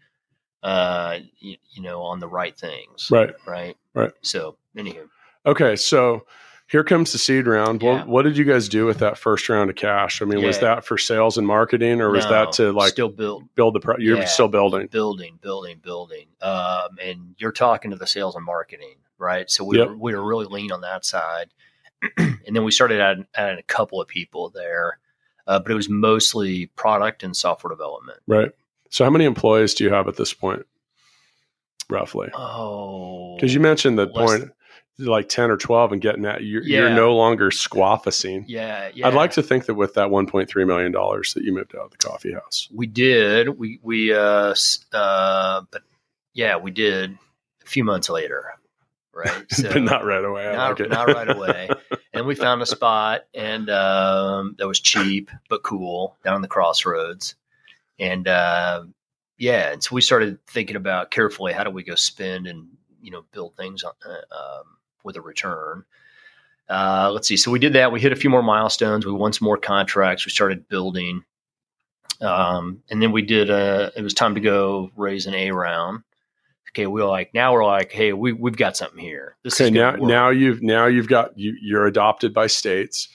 uh, you, you know, on the right things.
Right.
Right.
Right.
So, anywho.
Okay, so here comes the seed round.
Yeah.
What, what did you guys do with that first round of cash? I mean, was that for sales and marketing, or was
No,
that to like
still build
build the? Pro- you're
Yeah.
still building.
building, building, building. Um, and you're talking to the sales and marketing, right? So we
Yep.
were we were really lean on that side, and then we started adding, adding a couple of people there, uh, but it was mostly product and software development.
Right. So how many employees do you have at this point, roughly?
Oh,
Because you mentioned the point, like ten or twelve, and getting that you're, you're no longer squaffacing.
yeah, yeah.
I'd like to think that with that 1.3 million dollars that you moved out of the coffee house.
We did. We we uh, uh but yeah, we did a few months later, right? So
but not right away.
Not,
like
not right away. and we found a spot and um, that was cheap but cool down the crossroads. And uh, yeah, and so we started thinking about carefully how do we go spend and you know build things on, uh, um, with a return. Uh, let's see. So we did that. We hit a few more milestones. We won some more contracts. We started building, um, and then we did. A, it was time to go raise an A round. Okay, we are like now we're like, hey, we we've got something here. This
Okay,
is
now
work.
now you've now you've got you you're adopted by states,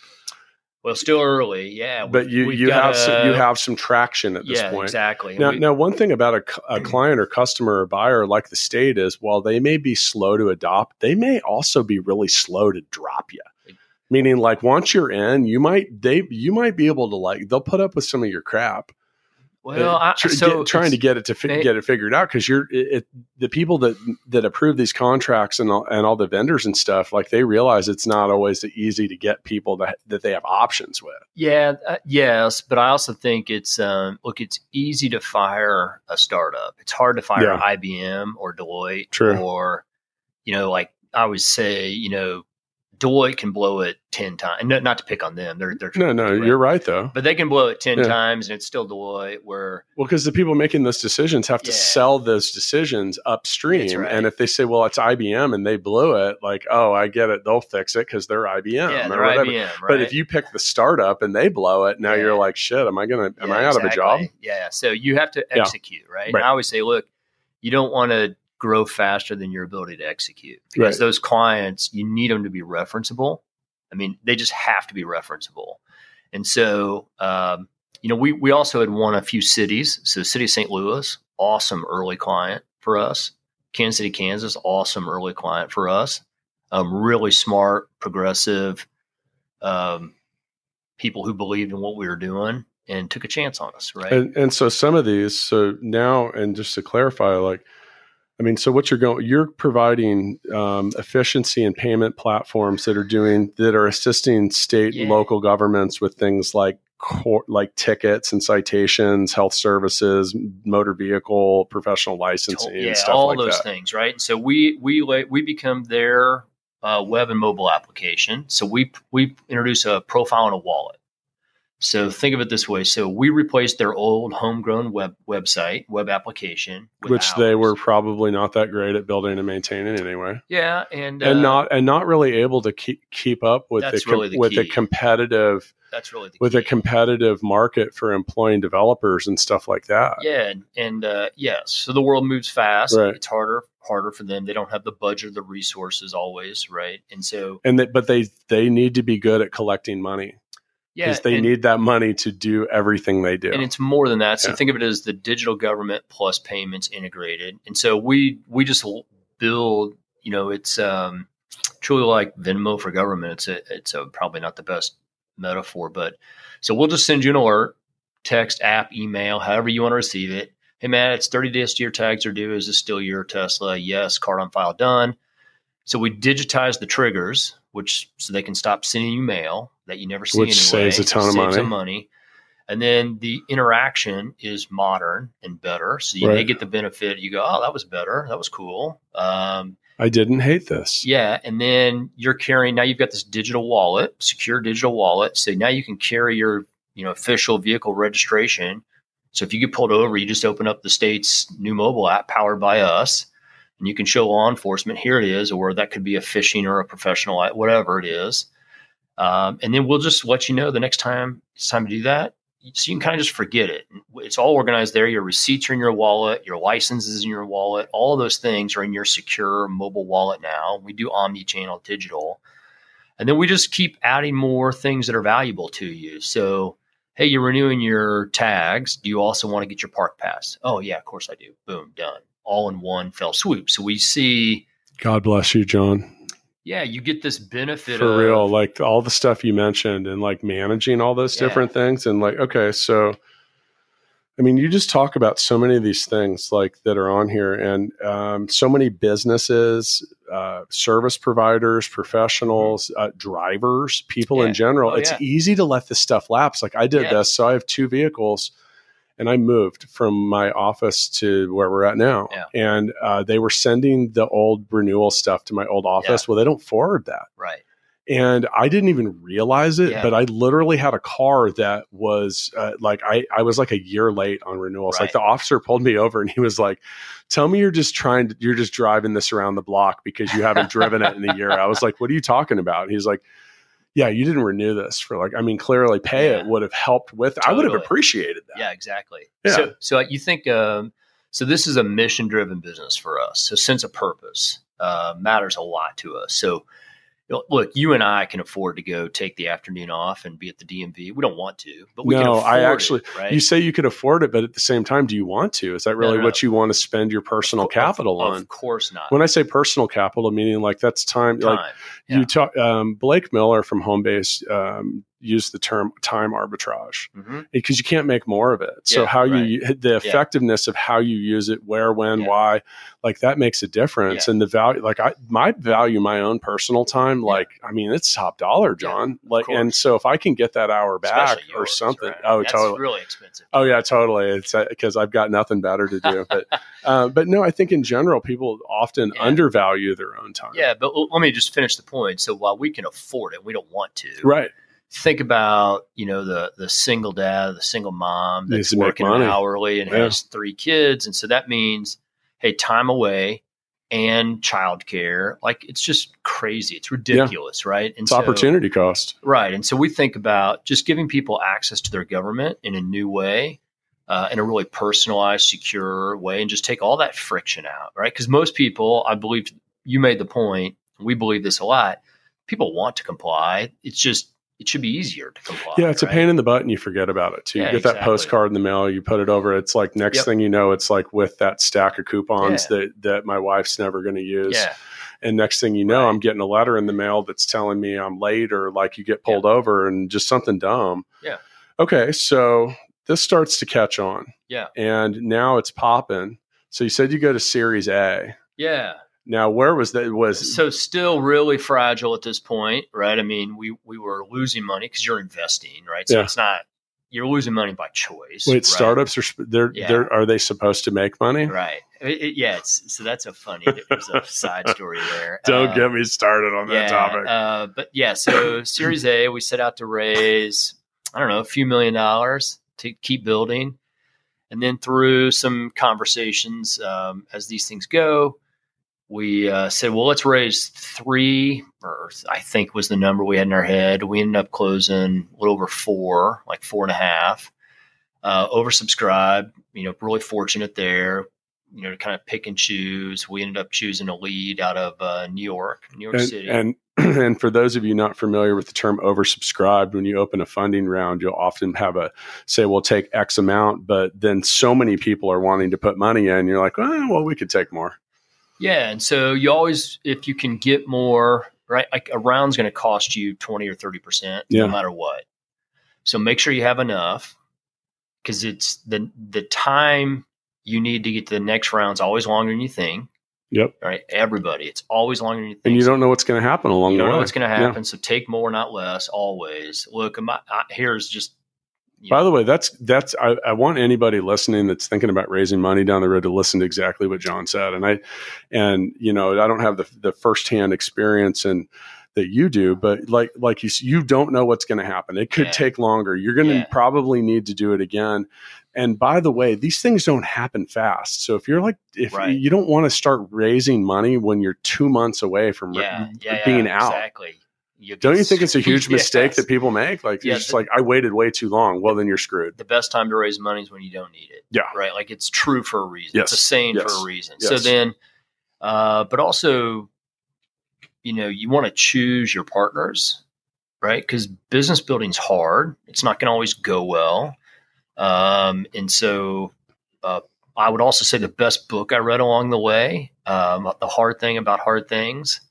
Well, still early, yeah.
but you you
got
have some, you have some traction at this
yeah,
point.
exactly.
Now,
We-
now, one thing about a, a client or customer or buyer like the state is, while they may be slow to adopt, they may also be really slow to drop you. Meaning, like once you're in, you might they you might be able to like they'll put up with some of your crap.
Well,
uh,
I,
tr-
so
get- trying to get it to fi-
they-
get it figured out because you're it, it, the people that that approve these contracts and all, and all the vendors and stuff like they realize it's not always easy to get people that that they have options with.
yeah, uh, yes, but I also think it's um, look, it's easy to fire a startup. It's hard to fire
Yeah.
IBM or Deloitte
True.
or you know, like I would say, you know, Deloitte can blow it ten times. And not to pick on them, they're they're
No, no, you're right though.
but they can blow it ten
Yeah.
times, and it's still Deloitte. Where
Well, because the people making those decisions have to
Yeah.
sell those decisions upstream,
right.
and if they say, "Well, it's IBM," and they blew it, like, "Oh, I get it, they'll fix it because they're IBM."
yeah, they're
whatever.
IBM, right?
But if you pick the startup and they blow it, now
Yeah.
you're like, "Shit, am I gonna? Am I out of a job?"
Yeah. So you have to execute, right?
Right.
And I always say, look, you don't want to grow faster than your ability to execute because
Right.
those clients, you need them to be referenceable. I mean, they just have to be referenceable. And so, um, you know, we, we also had won a few cities. So, City of St. Louis, awesome early client for us. Kansas City, Kansas, awesome early client for us. Um, really smart, progressive um, people who believed in what we were doing and took a chance on us, right?
And and so some of these, so now, and just to clarify, like, I mean, so what you're going, you're providing um, efficiency and payment platforms that are doing that are assisting state and local governments with things like cor- like tickets and citations, health services, motor vehicle, professional licensing,
yeah,
and stuff
all
like
those
that.
things, right? So we we we become their uh, web and mobile application. So we we introduce a profile and a wallet. So think of it this way. So we replaced their old homegrown web website, web application,
which they were probably not that great at building and maintaining anyway,
Yeah, and
and
uh,
not and not really able to keep keep up with the,
really the
with a
key.
competitive
that's really the
with a competitive market for employing developers and stuff like that.
Yeah, and, uh, yes, so the world moves fast.
Right.
It's harder harder for them. They don't have the budget or the resources always, right? And so
And they, but they they need to be good at collecting money
yeah,
because they
and,
need that money to do everything they do.
and it's more than that. So
Yeah.
think of it as the digital government plus payments integrated. And so we we just build. You know, it's um, truly like Venmo for government. It's a it's a probably not the best metaphor, but so we'll just send you an alert, text, app, email, however you want to receive it. Hey man, it's 30 days to your tags are due. Is this still your Tesla? Yes, card on file done. So we digitize the triggers, which so they can stop sending you mail that you never see
Which
anyway.
saves a ton of money.
money. And then the interaction is modern and better. So you, they
Right.
get the benefit. You go, oh, that was better. That was cool. Um,
I didn't hate this.
yeah, and then you're carrying now you've got this digital wallet, secure digital wallet. So now you can carry your, you know, official vehicle registration. So if you get pulled over, you just open up the state's new mobile app powered by us, and you can show law enforcement here it is, or that could be a phishing or a professional, whatever it is. Um, and then we'll just let you know the next time it's time to do that. So you can kind of just forget it. It's all organized there. Your receipts are in your wallet. Your licenses in your wallet. All those things are in your secure mobile wallet now. We do omni-channel digital. And then we just keep adding more things that are valuable to you. So, hey, you're renewing your tags. Do you also want to get your park pass? Oh, yeah, of course I do. Boom, done. All in one fell swoop. So we see,
God bless you, John.
Yeah, you get this benefit
For
of,
real, like all the stuff you mentioned and like managing all those
Yeah.
different things and like okay, so I mean, you just talk about so many of these things like that are on here, and um, so many businesses, uh, service providers, professionals, uh, drivers, people
Yeah.
in general.
Oh,
it's
yeah.
easy to let this stuff lapse. Like I did this, so I have two vehicles, and I moved from my office to where we're at now,
Yeah.
and uh, they were sending the old renewal stuff to my old office. Well, they don't forward that
right.
and I didn't even realize it,
Yeah.
but I literally had a car that was uh, like I I was like a year late on renewals. Like the officer pulled me over and he was like, "Tell me you're just trying to you're just driving this around the block because you haven't driven it in a year." I was like, "What are you talking about?" He's like. Yeah, you didn't renew this for like. I mean, clearly,
PayIt
would have helped with. I would have appreciated that.
Yeah, exactly.
Yeah.
So, so you think, um, so this is a mission driven business for us. So sense of purpose uh, matters a lot to us. So look, you and I can afford to go take the afternoon off and be at the DMV. We don't want to, but we can
No,
afford
I actually-
it, right?
You say you could afford it, but at the same time, do you want to? Is that really
no, no.
what you want to spend your personal
Of-
capital
of,
on?
Of course not.
When I say personal capital, meaning like that's time,
Time.
like
yeah.
you talk um, blake miller from homebase um, used the term time arbitrage
Mhm.
because you can't make more of it so
Yeah,
how you the effectiveness of how you use it where when
Yeah.
why like that makes a difference
Yeah.
and the value like i my value my own personal time
Yeah.
like i mean it's top dollar john like and so if i can get that hour back
Especially
or something
right?
oh
That's
totally
really expensive.
Oh yeah, totally. It's because I've got nothing better to do. But uh, but no, I think in general people often
Yeah.
undervalue their own time.
Yeah, but let me just finish the point. So while we can afford it, we don't want to.
Right.
Think about you know the the single dad, the single mom that's working hourly and
Yeah.
has three kids, and so that means hey, time away and childcare. Like it's just crazy. It's ridiculous, right? And
It's opportunity cost.
right? And so we think about just giving people access to their government in a new way. Uh, in a really personalized, secure way, and just take all that friction out, right? Because most people, I believe, you made the point. We believe this a lot. People want to comply. It's just it should be easier to comply.
Yeah, it's
right?
a pain in the butt, and you forget about it too.
Yeah,
you get that postcard in the mail, you put it over. It's like next
Yep.
thing you know, it's like with that stack of coupons
Yeah.
that that my wife's never going to use.
Yeah,
And next thing you know,
Right.
I'm getting a letter in the mail that's telling me I'm late or like you get pulled over and just something dumb.
Yeah.
Okay, so this starts to catch on.
Yeah.
And now it's popping. So you said you go to Series A.
yeah.
Now, where was that? Was
So still really fragile at this point, right? I mean, we we were losing money because you're investing, right? So
Yeah.
it's not you're losing money by choice.
wait,
right?
startups are they're
Yeah.
they're are they supposed to make money?
right? It- it- yeah, it's so that's a funny. There's a side story there.
Don't
Uh,
get me started on that topic.
Uh, but yeah, so Series A, we set out to raise I don't know, a few million dollars to keep building. And then through some conversations, um, as these things go, we uh, said, well, let's raise three, or I think was the number we had in our head. We ended up closing a little over four, like four and a half. Uh, oversubscribed, you know, really fortunate there you know, to kind of pick and choose. We ended up choosing a lead out of uh, New York, New York
and,
City.
And and for those of you not familiar with the term oversubscribed, when you open a funding round, you'll often have a say, "We'll take X amount," but then so many people are wanting to put money in, you're like, oh, "Well, we could take more."
Yeah, and so you always, if you can get more, right? Like a round's going to cost you twenty or thirty percent,
Yeah.
no matter what. So make sure you have enough, because it's the the time you need to get to the next round's always longer than you think.
Yep.
Right, everybody, it's always longer than you think.
And you don't know what's going to happen along
you
the
don't
way.
know what's going to
Yeah.
happen. So take more, not less. Always look. My, I, here's just.
By
know,
the way, that's that's I, I want anybody listening that's thinking about raising money down the road to listen to exactly what John said. And I and you know, I don't have the the firsthand experience and that you do, but like like you you don't know what's going to happen. It could
Yeah.
take longer. You're going to
Yeah.
probably need to do it again. And by the way, these things don't happen fast. So if you're like if
Right.
you don't want to start raising money when you're 2 months away from
yeah, yeah, yeah,
being out.
Exactly. You
Don't you think it's a huge mistake
Yes.
that people make? Like
Yeah,
it's just
the-
like I waited way too long. Well, then you're screwed.
the best time to raise money is when you don't need it.
Yeah.
Right. Like it's true for a reason.
Yes.
It's a saying
Yes.
for a reason. So then, uh, but also, you know, you want to choose your partners, right? Because business building's hard. It's not going to always go well. Um, and so, uh, I would also say the best book I read along the way, um, the hard thing about hard things,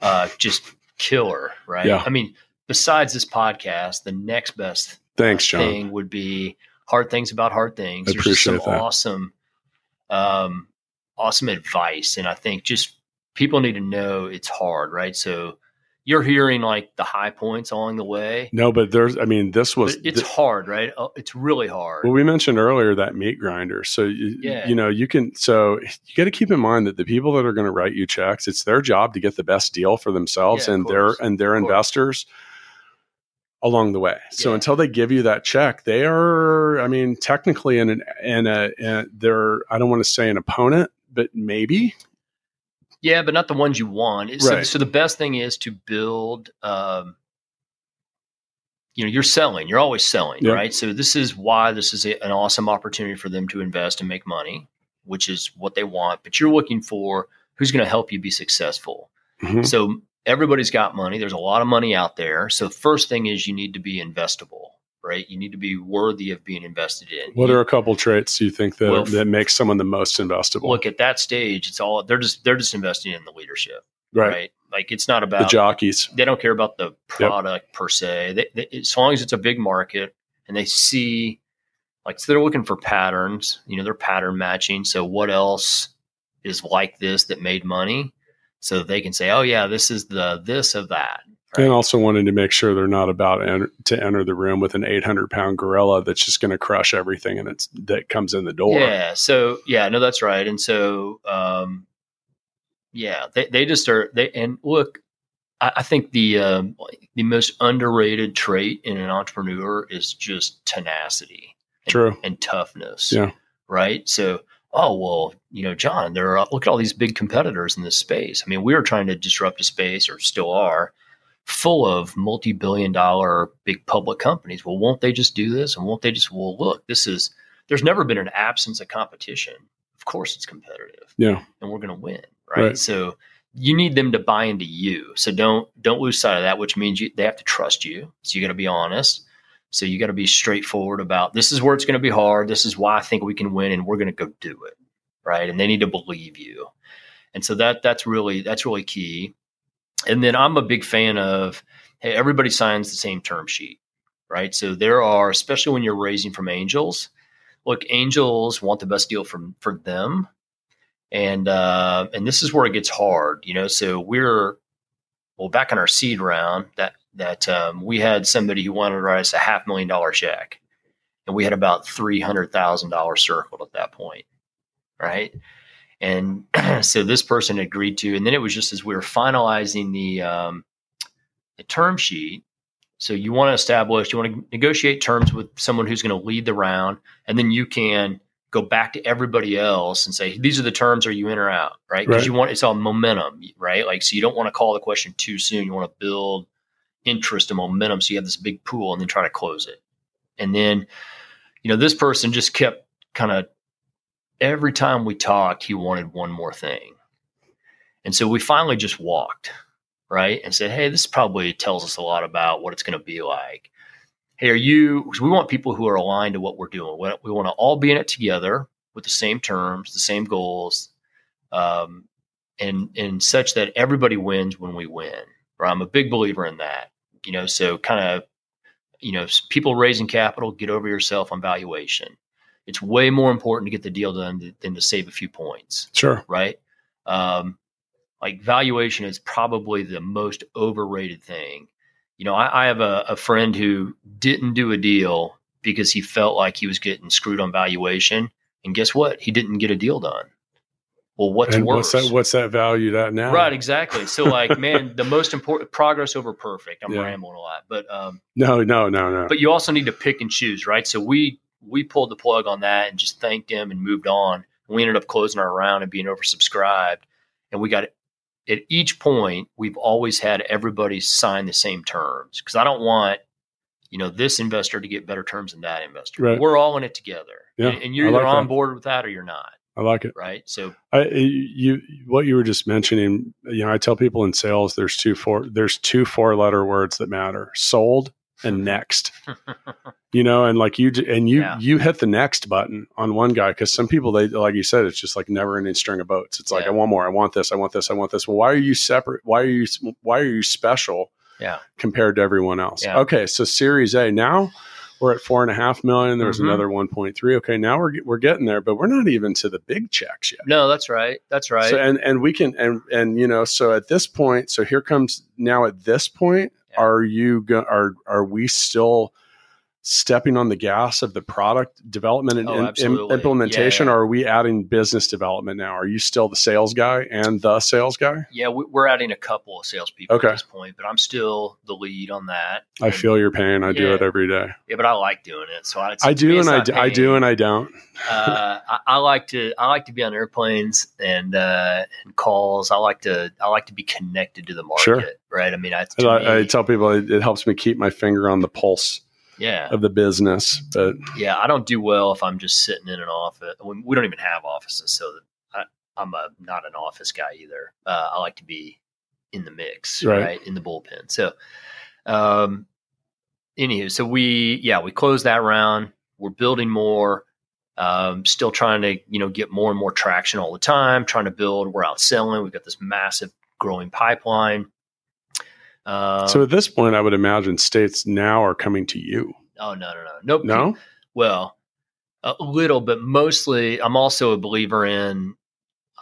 uh, just killer, right?
Yeah.
I mean, besides this podcast, the next best
Thanks, John.
thing would be hard things about hard things.
I
There's just some
appreciate that.
awesome, um, awesome advice, and I think just people need to know it's hard, right? So you're hearing like the high points along the way.
No, but there's, I mean, this was,
But it's
th-
hard, right? Uh, It's really hard.
well, we mentioned earlier that meat grinder. So, you,
Yeah.
you know, you can, so you got to keep in mind that the people that are going to write you checks, it's their job to get the best deal for themselves
Yeah,
and their, and their investors along the way. So
Yeah.
until they give you that check, they are, I mean, technically in an, in a, in, they're, I don't want to say an opponent, but maybe.
Yeah, but not the ones you want. So,
Right.
so the best thing is to build. Um, you know, you're selling. You're always selling,
Yeah.
right? So this is why this is a, an awesome opportunity for them to invest and make money, which is what they want. But you're looking for who's going to help you be successful.
Mhm.
So everybody's got money. There's a lot of money out there. So first thing is you need to be investable, right? You need to be worthy of being invested in.
What are a couple traits you think that,
Well,
that makes someone the most investable?
look at that stage? It's all they're just they're just investing in the leadership,
right.
right? Like it's not about The
jockeys.
they don't care about the product per se. They, they, as long as it's a big market and they see, like, so they're looking for patterns. You know, they're pattern matching. So what else is like this that made money? So they can say, oh yeah, this is the this of that. Right.
And also wanting to make sure they're not about to enter the room with an 800 pound gorilla that's just going to crush everything and it's that comes in the door.
Yeah. So yeah, no, that's right. And so, um, yeah, they, they just are. They and look, I, I think the um, the most underrated trait in an entrepreneur is just tenacity. and-
True.
and toughness.
Yeah.
Right. So, oh well, you know, John, there are look at all these big competitors in this space. I mean, we were trying to disrupt a space, or still are, full of multi-billion-dollar big public companies. Well, won't they just do this? And won't they just? Well, look, this is. There's never been an absence of competition. Of course, it's competitive,
Yeah.
and we're going to win. Right?
Right.
So. You need them to buy into you, so don't don't lose sight of that. Which means you, they have to trust you. So you got to be honest. So you got to be straightforward about this is where it's going to be hard. This is why I think we can win, and we're going to go do it, right? And they need to believe you. And so that that's really that's really key. And then I'm a big fan of hey, everybody signs the same term sheet, right? So there are, especially when you're raising from angels. Look, angels want the best deal from for them, and uh, and this is where it gets hard, you know. So we're well back in our seed round that that um, we had somebody who wanted to write us a half million dollar check, and we had about three hundred thousand dollars circled at that point, right? And so this person agreed to, and then it was just as we were finalizing the um, the term sheet. So you want to establish, you want to negotiate terms with someone who's going to lead the round, and then you can go back to everybody else and say, these are the terms, are you in or out? Right. Because
Right.
you want, it's all momentum, right? Like, so you don't want to call the question too soon. You want to build interest and momentum. So you have this big pool and then try to close it. And then, you know, this person just kept kind of every time we talked, he wanted one more thing. And so we finally just walked, right? And said, Hey, this probably tells us a lot about what it's going to be like. Hey, are you, we want people who are aligned to what we're doing. We, want to all be in it together with the same terms, the same goals, um, and, and such that everybody wins when we win. Right? I'm a big believer in that, you know, so kind of, you know, people raising capital, get over yourself on valuation. It's way more important to get the deal done th- than to save a few points
Sure.
right? Um, like valuation is probably the most overrated thing. You know, I, I have a, a friend who didn't do a deal because he felt like he was getting screwed on valuation, and guess what? He didn't get a deal done. Well, what's
and
worse?
what's that? What's that valued at now?
Right, exactly. So, like, man, the most important progress over perfect. I'm
Yeah.
rambling a lot, but um,
No, no, no, no.
but you also need to pick and choose, right? So we we pulled the plug on that and just thanked him and moved on. We ended up closing our round and being oversubscribed, and we got at each point we've always had everybody sign the same terms because I don't want you know this investor to get better terms than that investor.
Right.
We're all in it together,
Yeah,
and, and you're
like
on
that.
board with that or you're not,
I like it.
right? So
I, you, what you were just mentioning, you know, I tell people in sales, there's two four, there's two four letter words that matter: sold and next. you know, and like you, and you,
Yeah.
you hit the next button on one guy because some people, they like you said, it's just like never ending string of boats. It's like
Yeah.
I want more, I want this, I want this, I want this. Well, why are you separate? Why are you, why are you special
yeah,
compared to everyone else?
Yeah.
Okay, so Series A now. We're at four and a half million. There was
Mhm.
another 1.3. Okay, now we're we're getting there, but we're not even to the big checks yet.
no, that's right, that's right.
So and and we can and and you know so at this point so here comes now at this point Are you go, are are we still stepping on the gas of the product development and
Oh,
and implementation
Yeah, yeah.
or are we adding business development now are you still the sales guy and the sales guy
yeah, we, we're adding a couple of salespeople
Okay.
at this point, but I'm still the lead on that.
I
And-
feel your pain I do it every day
Yeah, but I like doing it. So I,
I do and I, d- I do and I don't
uh, I, I like to I like to be on airplanes and uh, and calls. I like to I like to be connected to the market.
Sure.
Right. I mean, I,
I, I tell people it, it helps me keep my finger on the pulse
yeah,
of the business but
yeah. I don't do well if I'm just sitting in an office. We don't even have offices, so I, I'm a not an office guy either. Uh, I like to be in the mix,
Right.
right, in the bullpen. So, um, anywho, so we yeah we closed that round. We're building more. Um, still trying to you know get more and more traction all the time. Trying to build. We're out selling. We've got this massive growing pipeline. Um,
so at this point I would imagine states now are coming to you
oh no no no nope.
no
Well, a little, but mostly, I'm also a believer in.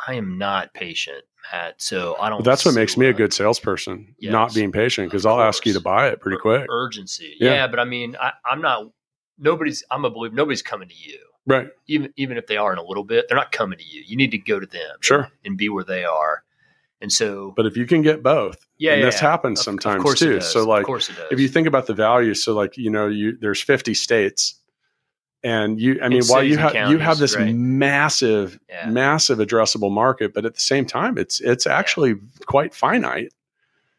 I am not patient, Matt. So I don't.
But that's what makes me a good salesperson,
Yes.
not being patient, because I'll ask you to buy it pretty quick.
Urgency,
Yeah.
yeah. But I mean, I, I'm not. Nobody's. I'm a believer. Nobody's coming to you.
Right.
Even even if they are in a little bit, they're not coming to you. You need to go to them.
Sure.
And be where they are. And so,
But if you can get both,
yeah,
and
yeah,
this
yeah.
happens
Of- of
sometimes
it
too. So like
of course it does.
if you think about the value, so like, you know, you there's 50 states and you, I mean,
And
while you have, you have this
right.
massive,
Yeah.
massive addressable market, but at the same time, it's, it's actually quite finite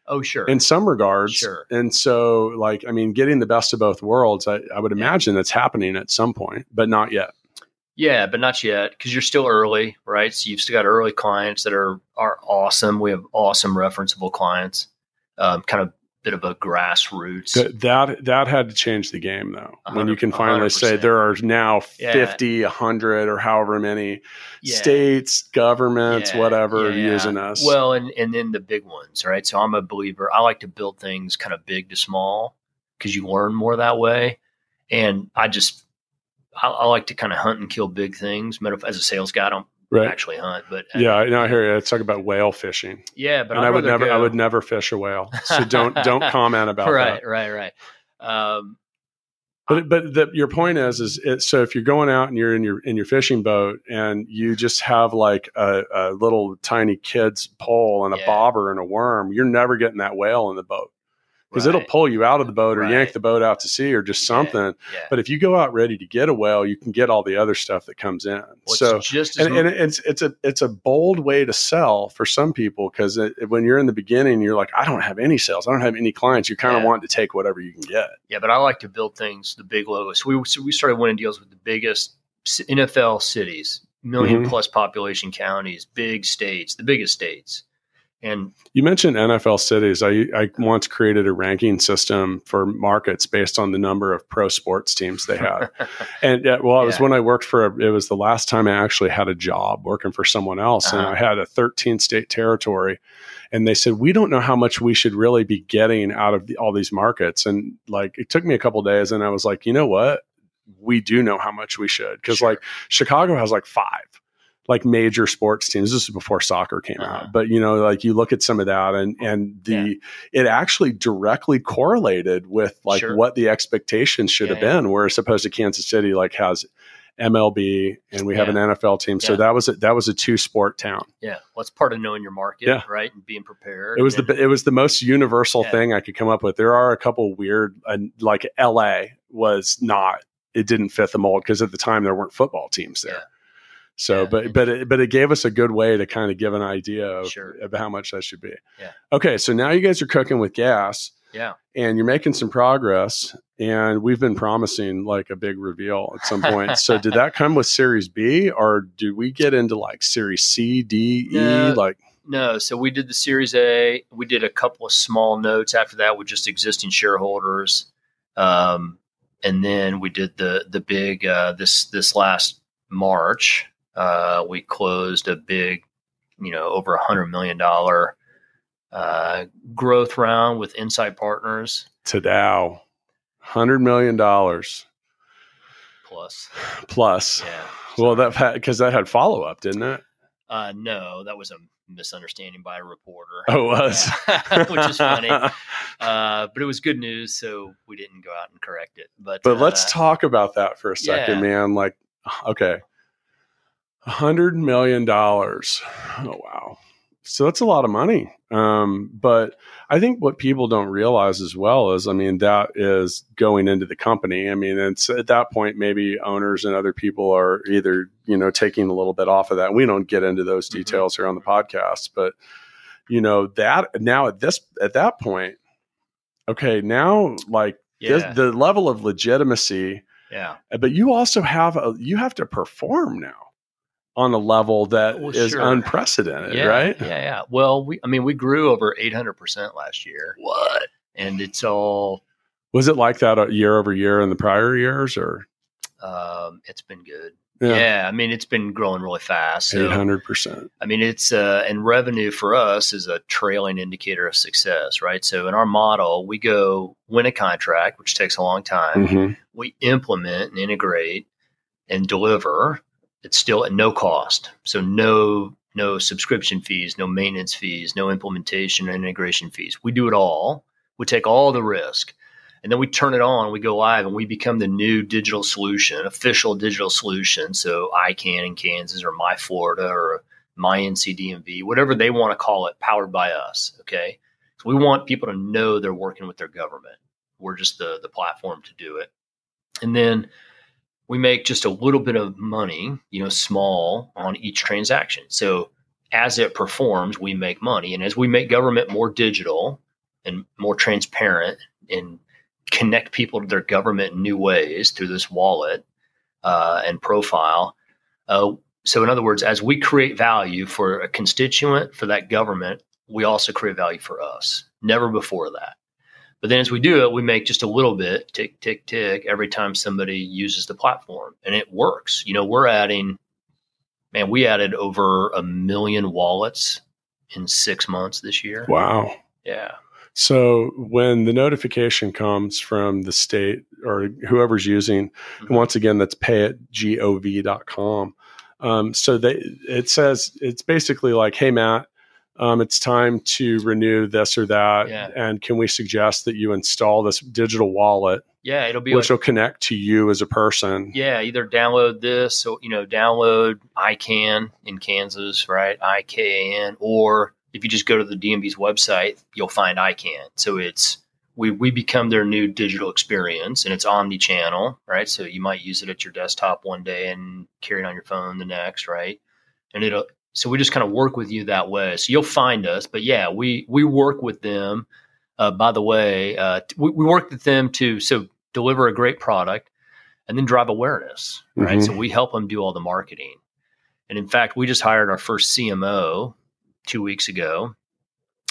oh sure,
in some regards.
Sure.
And so like, I mean, getting the best of both worlds, I, I would imagine that's happening at some point, but not yet.
Yeah, but not yet because you're still early, right? So you've still got early clients that are are awesome. We have awesome referenceable clients, um, kind of bit of a grassroots.
That that that had to change the game though. When you can finally
hundred
say there are now
Yeah.
50, 100 or however many
Yeah.
states, governments,
Yeah,
whatever using us.
Well, and and then the big ones, right? So I'm a believer. I like to build things kind of big to small because you learn more that way. And I just I, I like to kind of hunt and kill big things. As a sales guy, I don't
right.
actually hunt, but uh,
Yeah, I know I hear you. Let's talk about whale fishing.
yeah. But
and
I'd
I would never I would never fish a whale. So don't don't comment about
right,
that.
Right, right, right. Um,
But but the, your point is is it, so if you're going out and you're in your in your fishing boat and you just have like a, a little tiny kid's pole and a
Yeah.
bobber and a worm, you're never getting that whale in the boat because it'll pull you out of the boat or yank the boat out to sea or just something.
Yeah.
But if you go out ready to get a whale, you can get all the other stuff that comes in.
Well, it's
so
just
and, and it's it's a it's a bold way to sell for some people because when you're in the beginning, you're like, I don't have any sales, I don't have any clients. You kind of
Yeah.
want to take whatever you can get.
Yeah, but I like to build things, the big logos. So we so we started winning deals with the biggest NFL cities, 1000000
Mhm.
plus population counties, big states, the biggest states, and
You mentioned NFL cities. I I once created a ranking system for markets based on the number of pro sports teams they had. And uh, well, it was when I worked for. A, it was the last time I actually had a job working for someone else, and
Uh-huh.
I had a 13 state territory. And they said we don't know how much we should really be getting out of the, all these markets. And like it took me a couple days, and I was like, you know what? We do know how much we should because
Sure.
like Chicago has like five like major sports teams. This is before soccer came
Uh-huh.
out, but you know, like you look at some of that, and and the it actually directly correlated with like
Sure.
what the expectations should
Yeah,
have been. Whereas opposed to Kansas City, like has MLB and we have
Yeah.
an NFL team, so
Yeah.
that was a, that was a two sport town.
yeah, well, it's part of knowing your market,
Yeah.
right, and being prepared.
It was
and,
the it was the most universal
Yeah.
thing I could come up with. There are a couple weird, uh, like LA was not. It didn't fit the mold because at the time there weren't football teams there. So,
Yeah.
but but it, but it gave us a good way to kind of give an idea of,
Sure.
of how much that should be.
Yeah.
Okay, so now you guys are cooking with gas
yeah,
and you're making some progress, and we've been promising like a big reveal at some point. so, did that come with Series B, or do we get into like Series C, D, E?
No.
Like,
no. So we did the Series A. We did a couple of small notes after that with just existing shareholders, um, and then we did the the big uh, this this last March. Uh, we closed a big, you know, over a hundred million dollar uh, growth round with Insight Partners
to Dow, hundred million dollars
plus.
plus.
Yeah.
Well, that because that had follow up, didn't it?
Uh, no, that was a misunderstanding by a reporter.
Oh, it was,
Yeah. which is funny. Uh, but it was good news, so we didn't go out and correct it. But
But let's
uh,
talk about that for a second,
yeah.
man. Like, okay, hundred million dollars. Oh wow, so that's a lot of money. Um, but I think what people don't realize as well is, I mean, that is going into the company. I mean, it's at that point maybe owners and other people are either you know taking a little bit off of that. We don't get into those
Mhm.
details here on the podcast, but you know that now at this at that point, okay, now like
yeah,
this, the level of legitimacy
yeah,
but you also have a you have to perform now on a level that is
Well, sure.
unprecedented
yeah,
right
Yeah, yeah. Well, we, I mean, we grew over eight hundred percent last year,
what
and it's all.
was it like that uh, year over year in the prior years or
Um, it's been good. Yeah. I mean, it's been growing really fast. So,
800%
I mean, it's uh, and revenue for us is a trailing indicator of success, right? So, in our model, we go win a contract, which takes a long time.
Mhm.
we implement and integrate and deliver it's still at no cost. So no no subscription fees no maintenance fees no implementation and integration fees. We do it all. We take all the risk. And then we turn it on we go live and we become the new digital solution official digital solution. So iKan in kansas or my florida or my ncdmv whatever they want to call it powered by us okay? So we want people to know they're working with their government. We're just the the platform to do it. And then we make just a little bit of money, you know, small on each transaction. So as it performs, we make money. And as we make government more digital and more transparent and connect people to their government in new ways through this wallet uh, and profile. Uh, so, in other words, as we create value for a constituent, for that government, we also create value for us. Never before that. But then as we do it, we make just a little bit, tick, tick, tick, every time somebody uses the platform. And it works. You know, we're adding, man, we added over a million wallets in six months this year.
wow
Yeah.
so when the notification comes from the state or whoever's using
Mhm.
and once again that's payitgov.com um, so they it says it's basically like hey matt um, it's time to renew this or that
Yeah.
and can we suggest that you install this digital wallet
Yeah. It'll be
which
like,
will connect to you as a person
yeah, either download this, so, you know, download iKan in Kansas, right? iKan, or if you just go to the DMV's website, you'll find iKan. So it's we we become their new digital experience, and it's omni-channel, right? So you might use it at your desktop one day and carry it on your phone the next, right? And it'll so we just kind of work with you that way. So you'll find us, but yeah, we we work with them. Uh, by the way, uh, we, we work with them to so deliver a great product and then drive awareness, right?
Mhm.
So we help them do all the marketing. And in fact, we just hired our first CMO two weeks ago,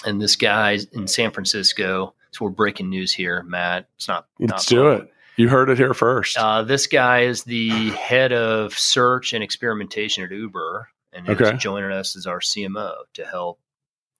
and this guy in San Francisco. So we're breaking news here, Matt. It's not.
Let's
not
do it. You heard it here first.
Uh, this guy is the head of search and experimentation at Uber, and
Okay.
joining us as our CMO to help,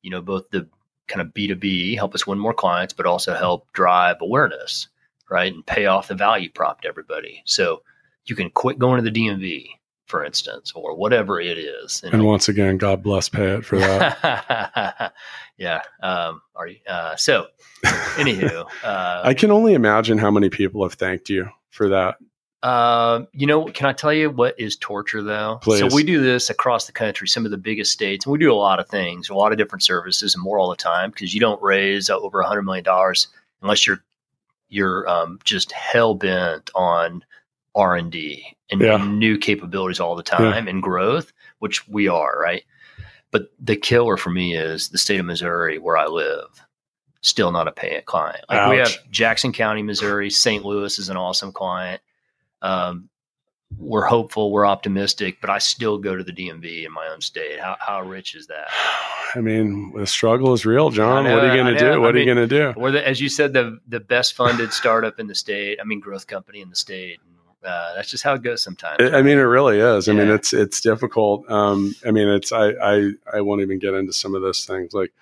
you know, both the kind of B two B help us win more clients, but also help drive awareness, right, and pay off the value prop to everybody. So you can quit going to the DMV, for instance, or whatever it is.
and once again, God bless PayIt for that.
yeah. Um, are you? Uh, so, anywho, uh,
I can only imagine how many people have thanked you for that.
Um, you know, can I tell you what is torture though?
Please.
So we do this across the country, some of the biggest states, and we do a lot of things, a lot of different services, and more all the time because you don't raise uh, over a hundred million dollars unless you're you're um, just hell bent on R and D
Yeah.
and new capabilities all the time and growth, which we are, right? But the killer for me is the state of Missouri, where I live, still not a paying client. Like we have Jackson County, Missouri, St. Louis is an awesome client. Um, we're hopeful, we're optimistic, but I still go to the DMV in my own state. How, how rich is that?
I mean, the struggle is real, John.
Know,
what are you going to do? What
I
are you going to do?
We're the, as you said, the the best funded startup in the state. I mean, growth company in the state. Uh, that's just how it goes sometimes.
I I mean, it really is. I mean, it's it's difficult. Um, I mean, it's I, I I won't even get into some of those things. Like,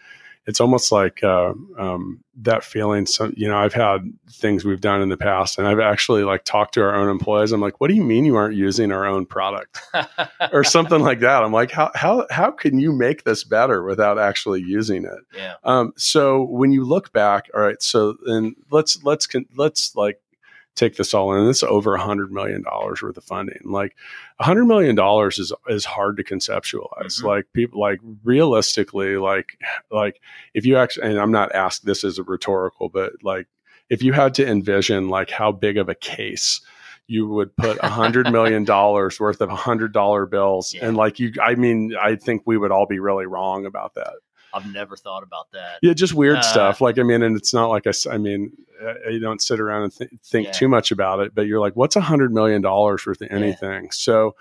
it's almost like uh, um, that feeling. So you know, I've had things we've done in the past, and I've actually like talked to our own employees. I'm like, what do you mean you aren't using our own product or something like that? I'm like, how how how can you make this better without actually using it?
yeah.
Um, so when you look back, all right, so then let's let's let's like take this all in. Is over a hundred million dollars worth of funding. Like a hundred million dollars is is hard to conceptualize.
Mhm.
Like people like realistically, like like if you actually and I'm not asked this as a rhetorical, but like if you had to envision like how big of a case you would put a hundred million dollars worth of a hundred dollar bills
Yeah.
and like you i mean i think we would all be really wrong about that
I've never thought about that.
yeah, just weird
Uh,
stuff. Like, I mean, and it's not like I, I mean, uh, you don't sit around and th- think
Yeah.
too much about it, but you're like, what's a hundred million dollars worth of
Yeah.
anything? So,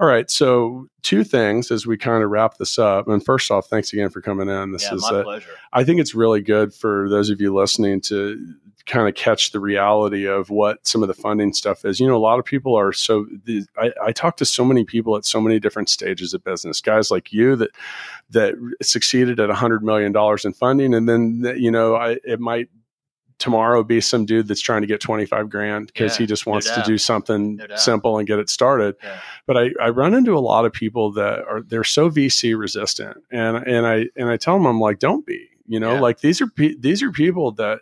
all right. So, two things as we kind of wrap this up. And first off, thanks again for coming in. This
yeah,
is,
my
uh,
pleasure.
I think it's really good for those of you listening to kind of catch the reality of what some of the funding stuff is. You know, a lot of people are so, the, I, I talk to so many people at so many different stages of business, guys like you that, that succeeded at a hundred million dollars in funding. And then, you know, I, it might tomorrow be some dude that's trying to get 25 grand because
Yeah,
he just
no
wants to do something
No
simple and get it started
Yeah.
but I, I run into a lot of people that are they're so VC resistant, and and I and I tell them I'm like, don't be, you know,
Yeah.
like these are pe- these are people that,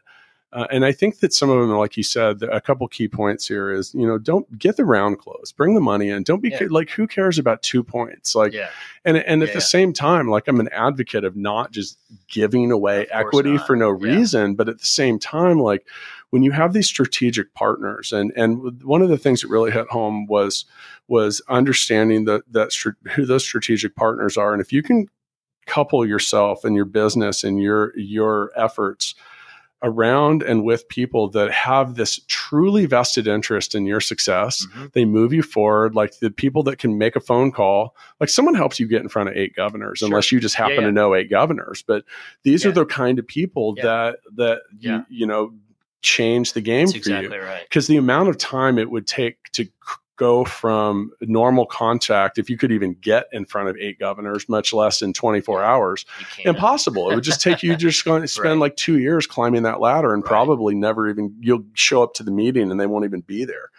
uh, and I think that some of them, like you said, a couple key points here is you know don't get the round closed, bring the money in, don't be
Yeah.
like who cares about two points, like
yeah.
and and at
Yeah,
the
yeah.
same time, like I'm an advocate of not just giving away equity
not.
for no reason, but at the same time, like when you have these strategic partners, and and one of the things that really hit home was was understanding that that str- who those strategic partners are, and if you can couple yourself and your business and your your efforts around and with people that have this truly vested interest in your success
Mhm.
they move you forward like the people that can make a phone call like someone helps you get in front of eight governors
Sure.
unless you just happen
yeah.
to know eight governors but these are the kind of people
Yeah.
that that
Yeah.
you you know change the game
That's
for
exactly
you
right.
because the amount of time it would take to go from normal contact if you could even get in front of eight governors much less in 24 hours impossible it would just take you just going to spend
Right.
like two years climbing that ladder and
Right.
probably never even you'll show up to the meeting and they won't even be there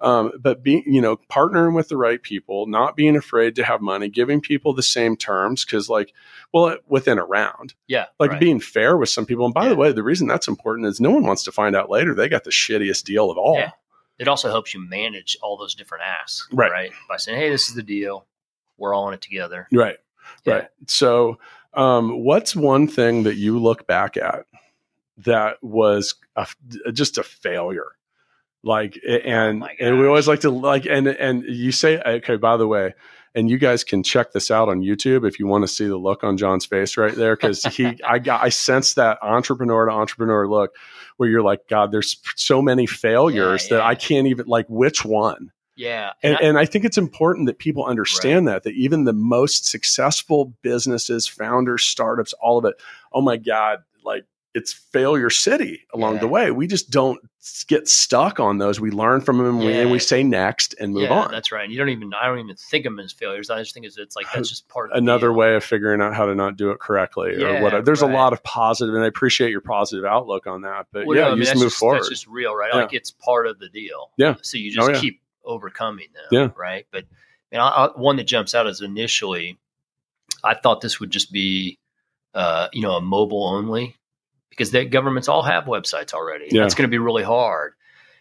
um, but being you know partnering with the right people not being afraid to have money giving people the same terms because like well within a round
Yeah.
like
right.
being fair with some people and by
Yeah.
the way the reason that's important is no one wants to find out later they got the shittiest deal of all
Yeah. It also helps you manage all those different asks,
Right.
right? By saying, "Hey, this is the deal. We're all in it together."
right
Yeah.
right so um, what's one thing that you look back at that was a, just a failure. Like, and,
my
and we always like to like, and, and you say, okay, by the way, and you guys can check this out on YouTube if you want to see the look on John's face right there. Cause he, I got, I sense that entrepreneur to entrepreneur look where you're like, God, there's so many failures
Yeah,
that. I can't even like, which one?
Yeah.
And,
I-
and I think it's important that people understand that, that even the most successful businesses, founders, startups, all of it, oh my God, like it's failure city along
Yeah.
the way. We just don't get stuck on those. We learn from them and we- and we say next and move
yeah,
on.
That's right. And you don't even I don't even think of them as failures. I just think it's, it's like that's just part of
Another way of figuring out how to not do it correctly or
Yeah,
whatever. There's a lot of positive, and I appreciate your positive outlook on that. But
Well,
yeah,
no, I
you
mean,
just move
just,
forward.
That's just real, right?
Yeah.
Like it's part of the deal.
Yeah.
So you
Oh,
just
yeah.
keep overcoming them.
Yeah.
Right. But you know, I, one that jumps out is initially, I thought this would just be, uh, you know, a mobile only, because the governments all have websites already.
Yeah.
That's going to be really hard.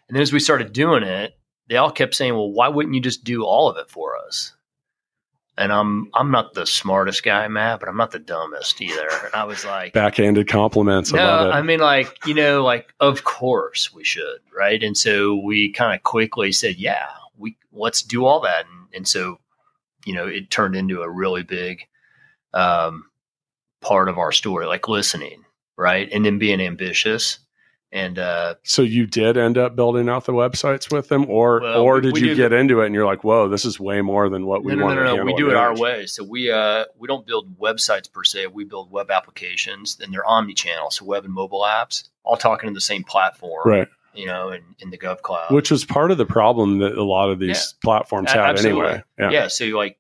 And then as we started doing it, they all kept saying, "Well, why wouldn't you just do all of it for us?" And I'm I'm not the smartest guy, Matt, but I'm not the dumbest either. And I was like,
Backhanded compliments.
No. I mean, like, you know, like, of course we should, right? And so we kind of quickly said, yeah, we let's do all that. And, and so, you know, it turned into a really big um, part of our story, like listening, right? And then being ambitious. And uh,
So you did end up building out the websites with them, or
Well,
or did you get into it and you're like, whoa, this is way more than what we
no,
want
no, no, no. We do it our way. So we uh, we don't build websites per se. We build web applications, and they're omni-channel, so web and mobile apps, all talking to the same platform,
Right.
You know, in, in the Gov Cloud.
Which was part of the problem that a lot of these platforms
A-
had
absolutely.
anyway. Yeah.
yeah. so like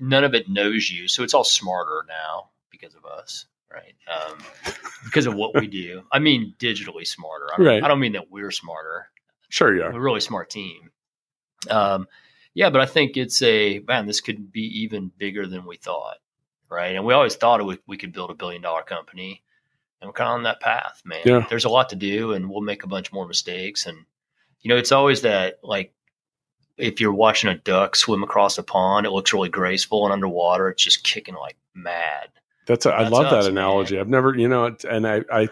none of it knows you so it's all smarter now because of us right? Um, because of what we do. I mean digitally smarter. I don't,
Right.
I don't mean that we're smarter.
Sure, yeah.
we're a really smart team. Um, yeah but i think it's a man this could be even bigger than we thought right? And we always thought we, we could build a billion dollar company. And we're kind of on that path man.
Yeah.
there's a lot to do and we'll make a bunch more mistakes. And you know it's always that like if you're watching a duck swim across a pond, it looks really graceful, and underwater, it's just kicking like mad.
That's a, I
That's
love
us,
that
man.
analogy. I've never, you know, and I, I,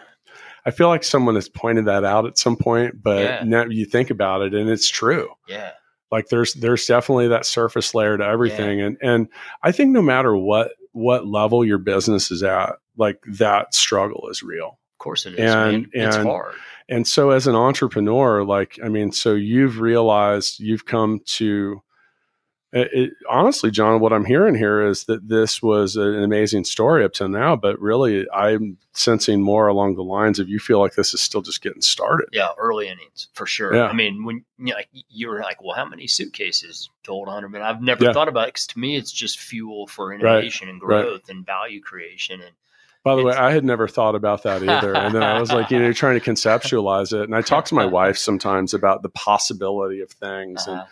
I feel like someone has pointed that out at some point, but
Yeah.
now you think about it, and it's true.
Yeah,
Like there's there's definitely that surface layer to everything, and and I think no matter what what level your business is at, like that struggle is real.
of course it is.
And-
man. It's
and-
hard.
And so as an entrepreneur, like I mean, so you've realized you've come to it, it, honestly, John, what I'm hearing here is that this was an amazing story up to now, but really I'm sensing more along the lines of you feel like this is still just getting started.
Yeah, early innings for sure.
Yeah.
I mean, when you, know, like, you were like, "Well, how many suitcases to told hundred million? I've never
Yeah.
thought about it because to me, it's just fuel for innovation and
right.
growth and value creation. And
By the way, I had never thought about that either. and then I was like, you know, trying to conceptualize it. And I talk to my wife sometimes about the possibility of things. And
uh,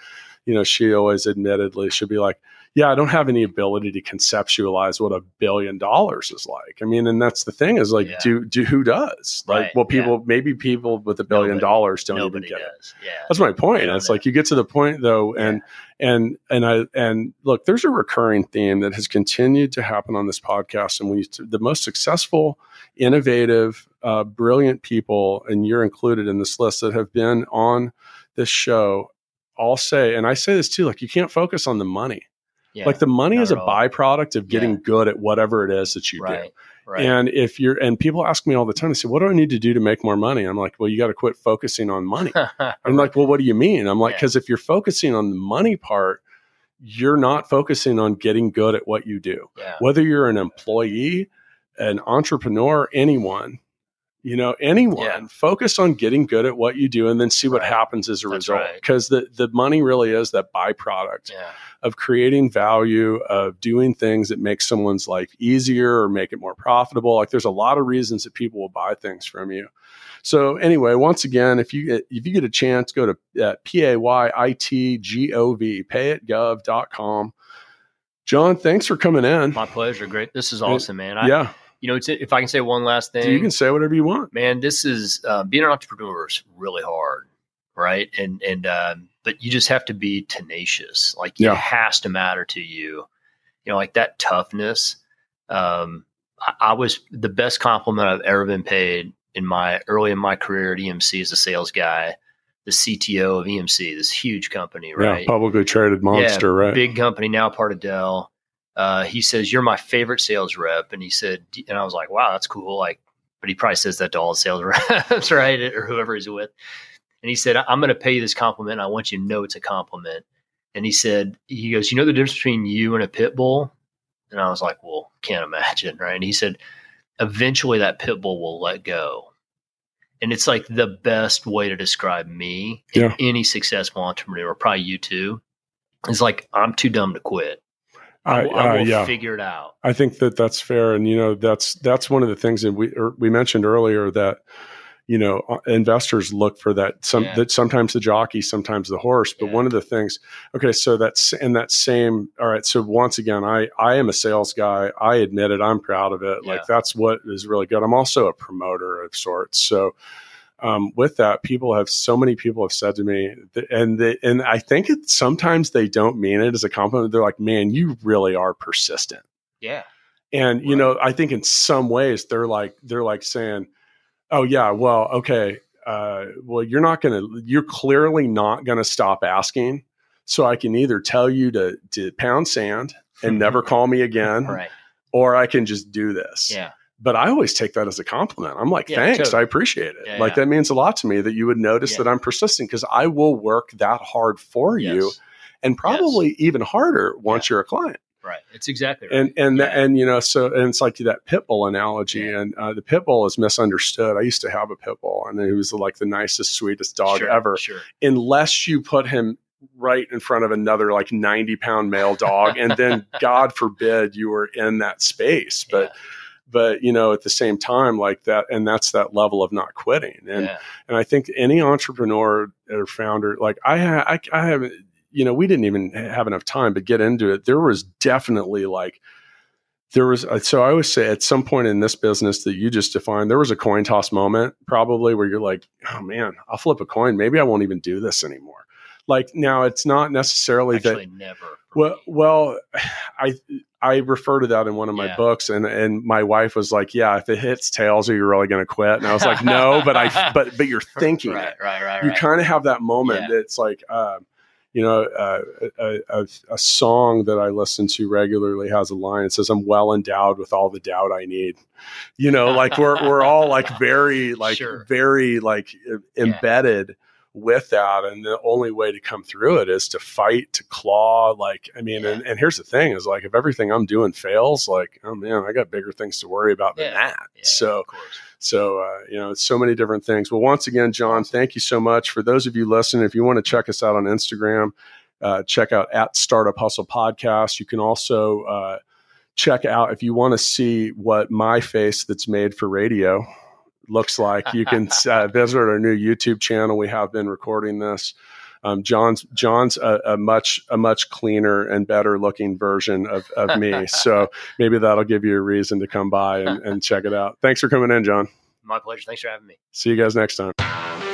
you know, she always admittedly she'll be like, "Yeah, I don't have any ability to conceptualize what a billion dollars is like." I mean, and that's the thing is like,
Yeah.
do do who does? Like,
Right,
well, people maybe people with a billion
Nobody-
dollars don't even get it.
Yeah,
That's my point. It's like you get to the point though, and and and I and look, there's a recurring theme that has continued to happen on this podcast, and we the most successful, innovative, uh, brilliant people, and you're included in this list that have been on this show. All say, and I say this too, like you can't focus on the money.
yeah.
Like the money is a byproduct of getting
Yeah.
good at whatever it is that you do.
right, right.
And if you're, and people ask me all the time, they say, "What do I need to do to make more money?" I'm like, "Well, you got to quit focusing on money." I'm like, well, what do you mean? I'm like,
Yeah.
because if you're focusing on the money part, you're not focusing on getting good at what you do.
yeah,
Whether you're an employee, an entrepreneur, anyone, you know, anyone,
Yeah.
focus on getting good at what you do and then see what
Right.
happens as a
That's
result.
right.
Because the, the money really is that byproduct
yeah.
of creating value, of doing things that make someone's life easier or make it more profitable. Like there's a lot of reasons that people will buy things from you. So anyway, once again, if you get, if you get a chance, go to uh, p a y i t g o v payitgov.com. John, thanks for coming in.
My pleasure. Great. This is awesome, man. I,
yeah,
You know, it's, if I can say one last thing,
you can say whatever you want.
man, this is uh, being an entrepreneur is really hard, right? And and um, but you just have to be tenacious. Like
Yeah.
it has to matter to you. You know, like that toughness. Um, I, I was the best compliment I've ever been paid in my early in my career at EMC as a sales guy, the CTO of EMC, this huge company, right?
Yeah, publicly traded monster,
yeah,
right?
Big company now, part of Dell. Uh, he says, "You're my favorite sales rep," and he said, and I was like, "Wow, that's cool." Like, but he probably says that to all sales reps, right, or whoever he's with. And he said, "I'm going to pay you this compliment. I want you to know it's a compliment." And he said, "He goes, you know the difference between you and a pit bull?" And I was like, "Well, can't imagine, right?" And he said, "Eventually, that pit bull will let go." And it's like the best way to describe me
Yeah.
any successful entrepreneur, probably you too. Is like I'm too dumb to quit. I,
I,
will-
uh, yeah,
figure it out.
I think that that's fair, and you know that's that's one of the things that we er, we mentioned earlier that you know uh, investors look for that some
Yeah.
that sometimes the jockey, sometimes the horse. But
Yeah.
one of the things, okay, so that's in that same. All right, so once again, I I am a sales guy. I admit it. I'm proud of it. Like that's what is really good. I'm also a promoter of sorts. So. Um, with that, people have so many people have said to me, and they, and I think it sometimes they don't mean it as a compliment. They're like, "Man, you really are persistent."
Yeah.
And you know, I think in some ways they're like they're like saying, "Oh yeah, well, okay, uh, well you're not to you're clearly not going to stop asking, so I can either tell you to to pound sand and never call me again,
Right.
or I can just do this."
Yeah.
But I always take that as a compliment. I'm like,
Yeah,
"Thanks,
totally.
I appreciate it.
Yeah,
like
yeah.
that means a lot to me that you would notice that I'm persistent because I will work that hard for you, and probably even harder once you're a client."
Right. It's exactly right.
and and
Yeah.
and you know so and it's like that pit bull analogy and uh, the pit bull is misunderstood i used to have a pit bull and he was like the nicest sweetest dog
Sure,
ever
Sure.
unless you put him right in front of another like 90 pound male dog and then god forbid you were in that space but but you know at the same time like that and that's that level of not quitting and
yeah.
and I think any entrepreneur or founder, like I, ha- I, I haven't, you know, we didn't even have enough time to get into it. There was definitely like, there was, uh, so I always say at some point in this business that you just defined, there was a coin toss moment probably where you're like, oh man, I'll flip a coin. Maybe I won't even do this anymore. Like now it's not necessarily that
never.
well, well, I I refer to that in one of my
Yeah.
books, and and my wife was like, "Yeah, if it hits tails, are you really going to quit?" And I was like, "No, but I but but you're thinking
right,
it.
right, right,
You
right.
kind of have that moment.
Yeah.
It's like, um, you know, uh, a, a, a song that I listen to regularly has a line. that says, "I'm well endowed with all the doubt I need." You know, like we're we're all like very like
Sure.
very like embedded with that and the only way to come through it is to fight to claw like i mean
Yeah.
and, and here's the thing is like if everything i'm doing fails like oh man i got bigger things to worry about than
Yeah.
that.
Yeah,
so so uh, you know it's so many different things. Well once again john thank you so much. For those of you listening if you want to check us out on instagram uh, check out at startup hustle podcast. You can also uh, check out if you want to see what my face that's made for radio looks like. You can uh, visit our new YouTube channel. We have been recording this. Um, John's John's a, a much a much cleaner and better looking version of, of me. so maybe that'll give you a reason to come by and, and check it out. Thanks for coming in, John.
My pleasure. Thanks for having me.
See you guys next time.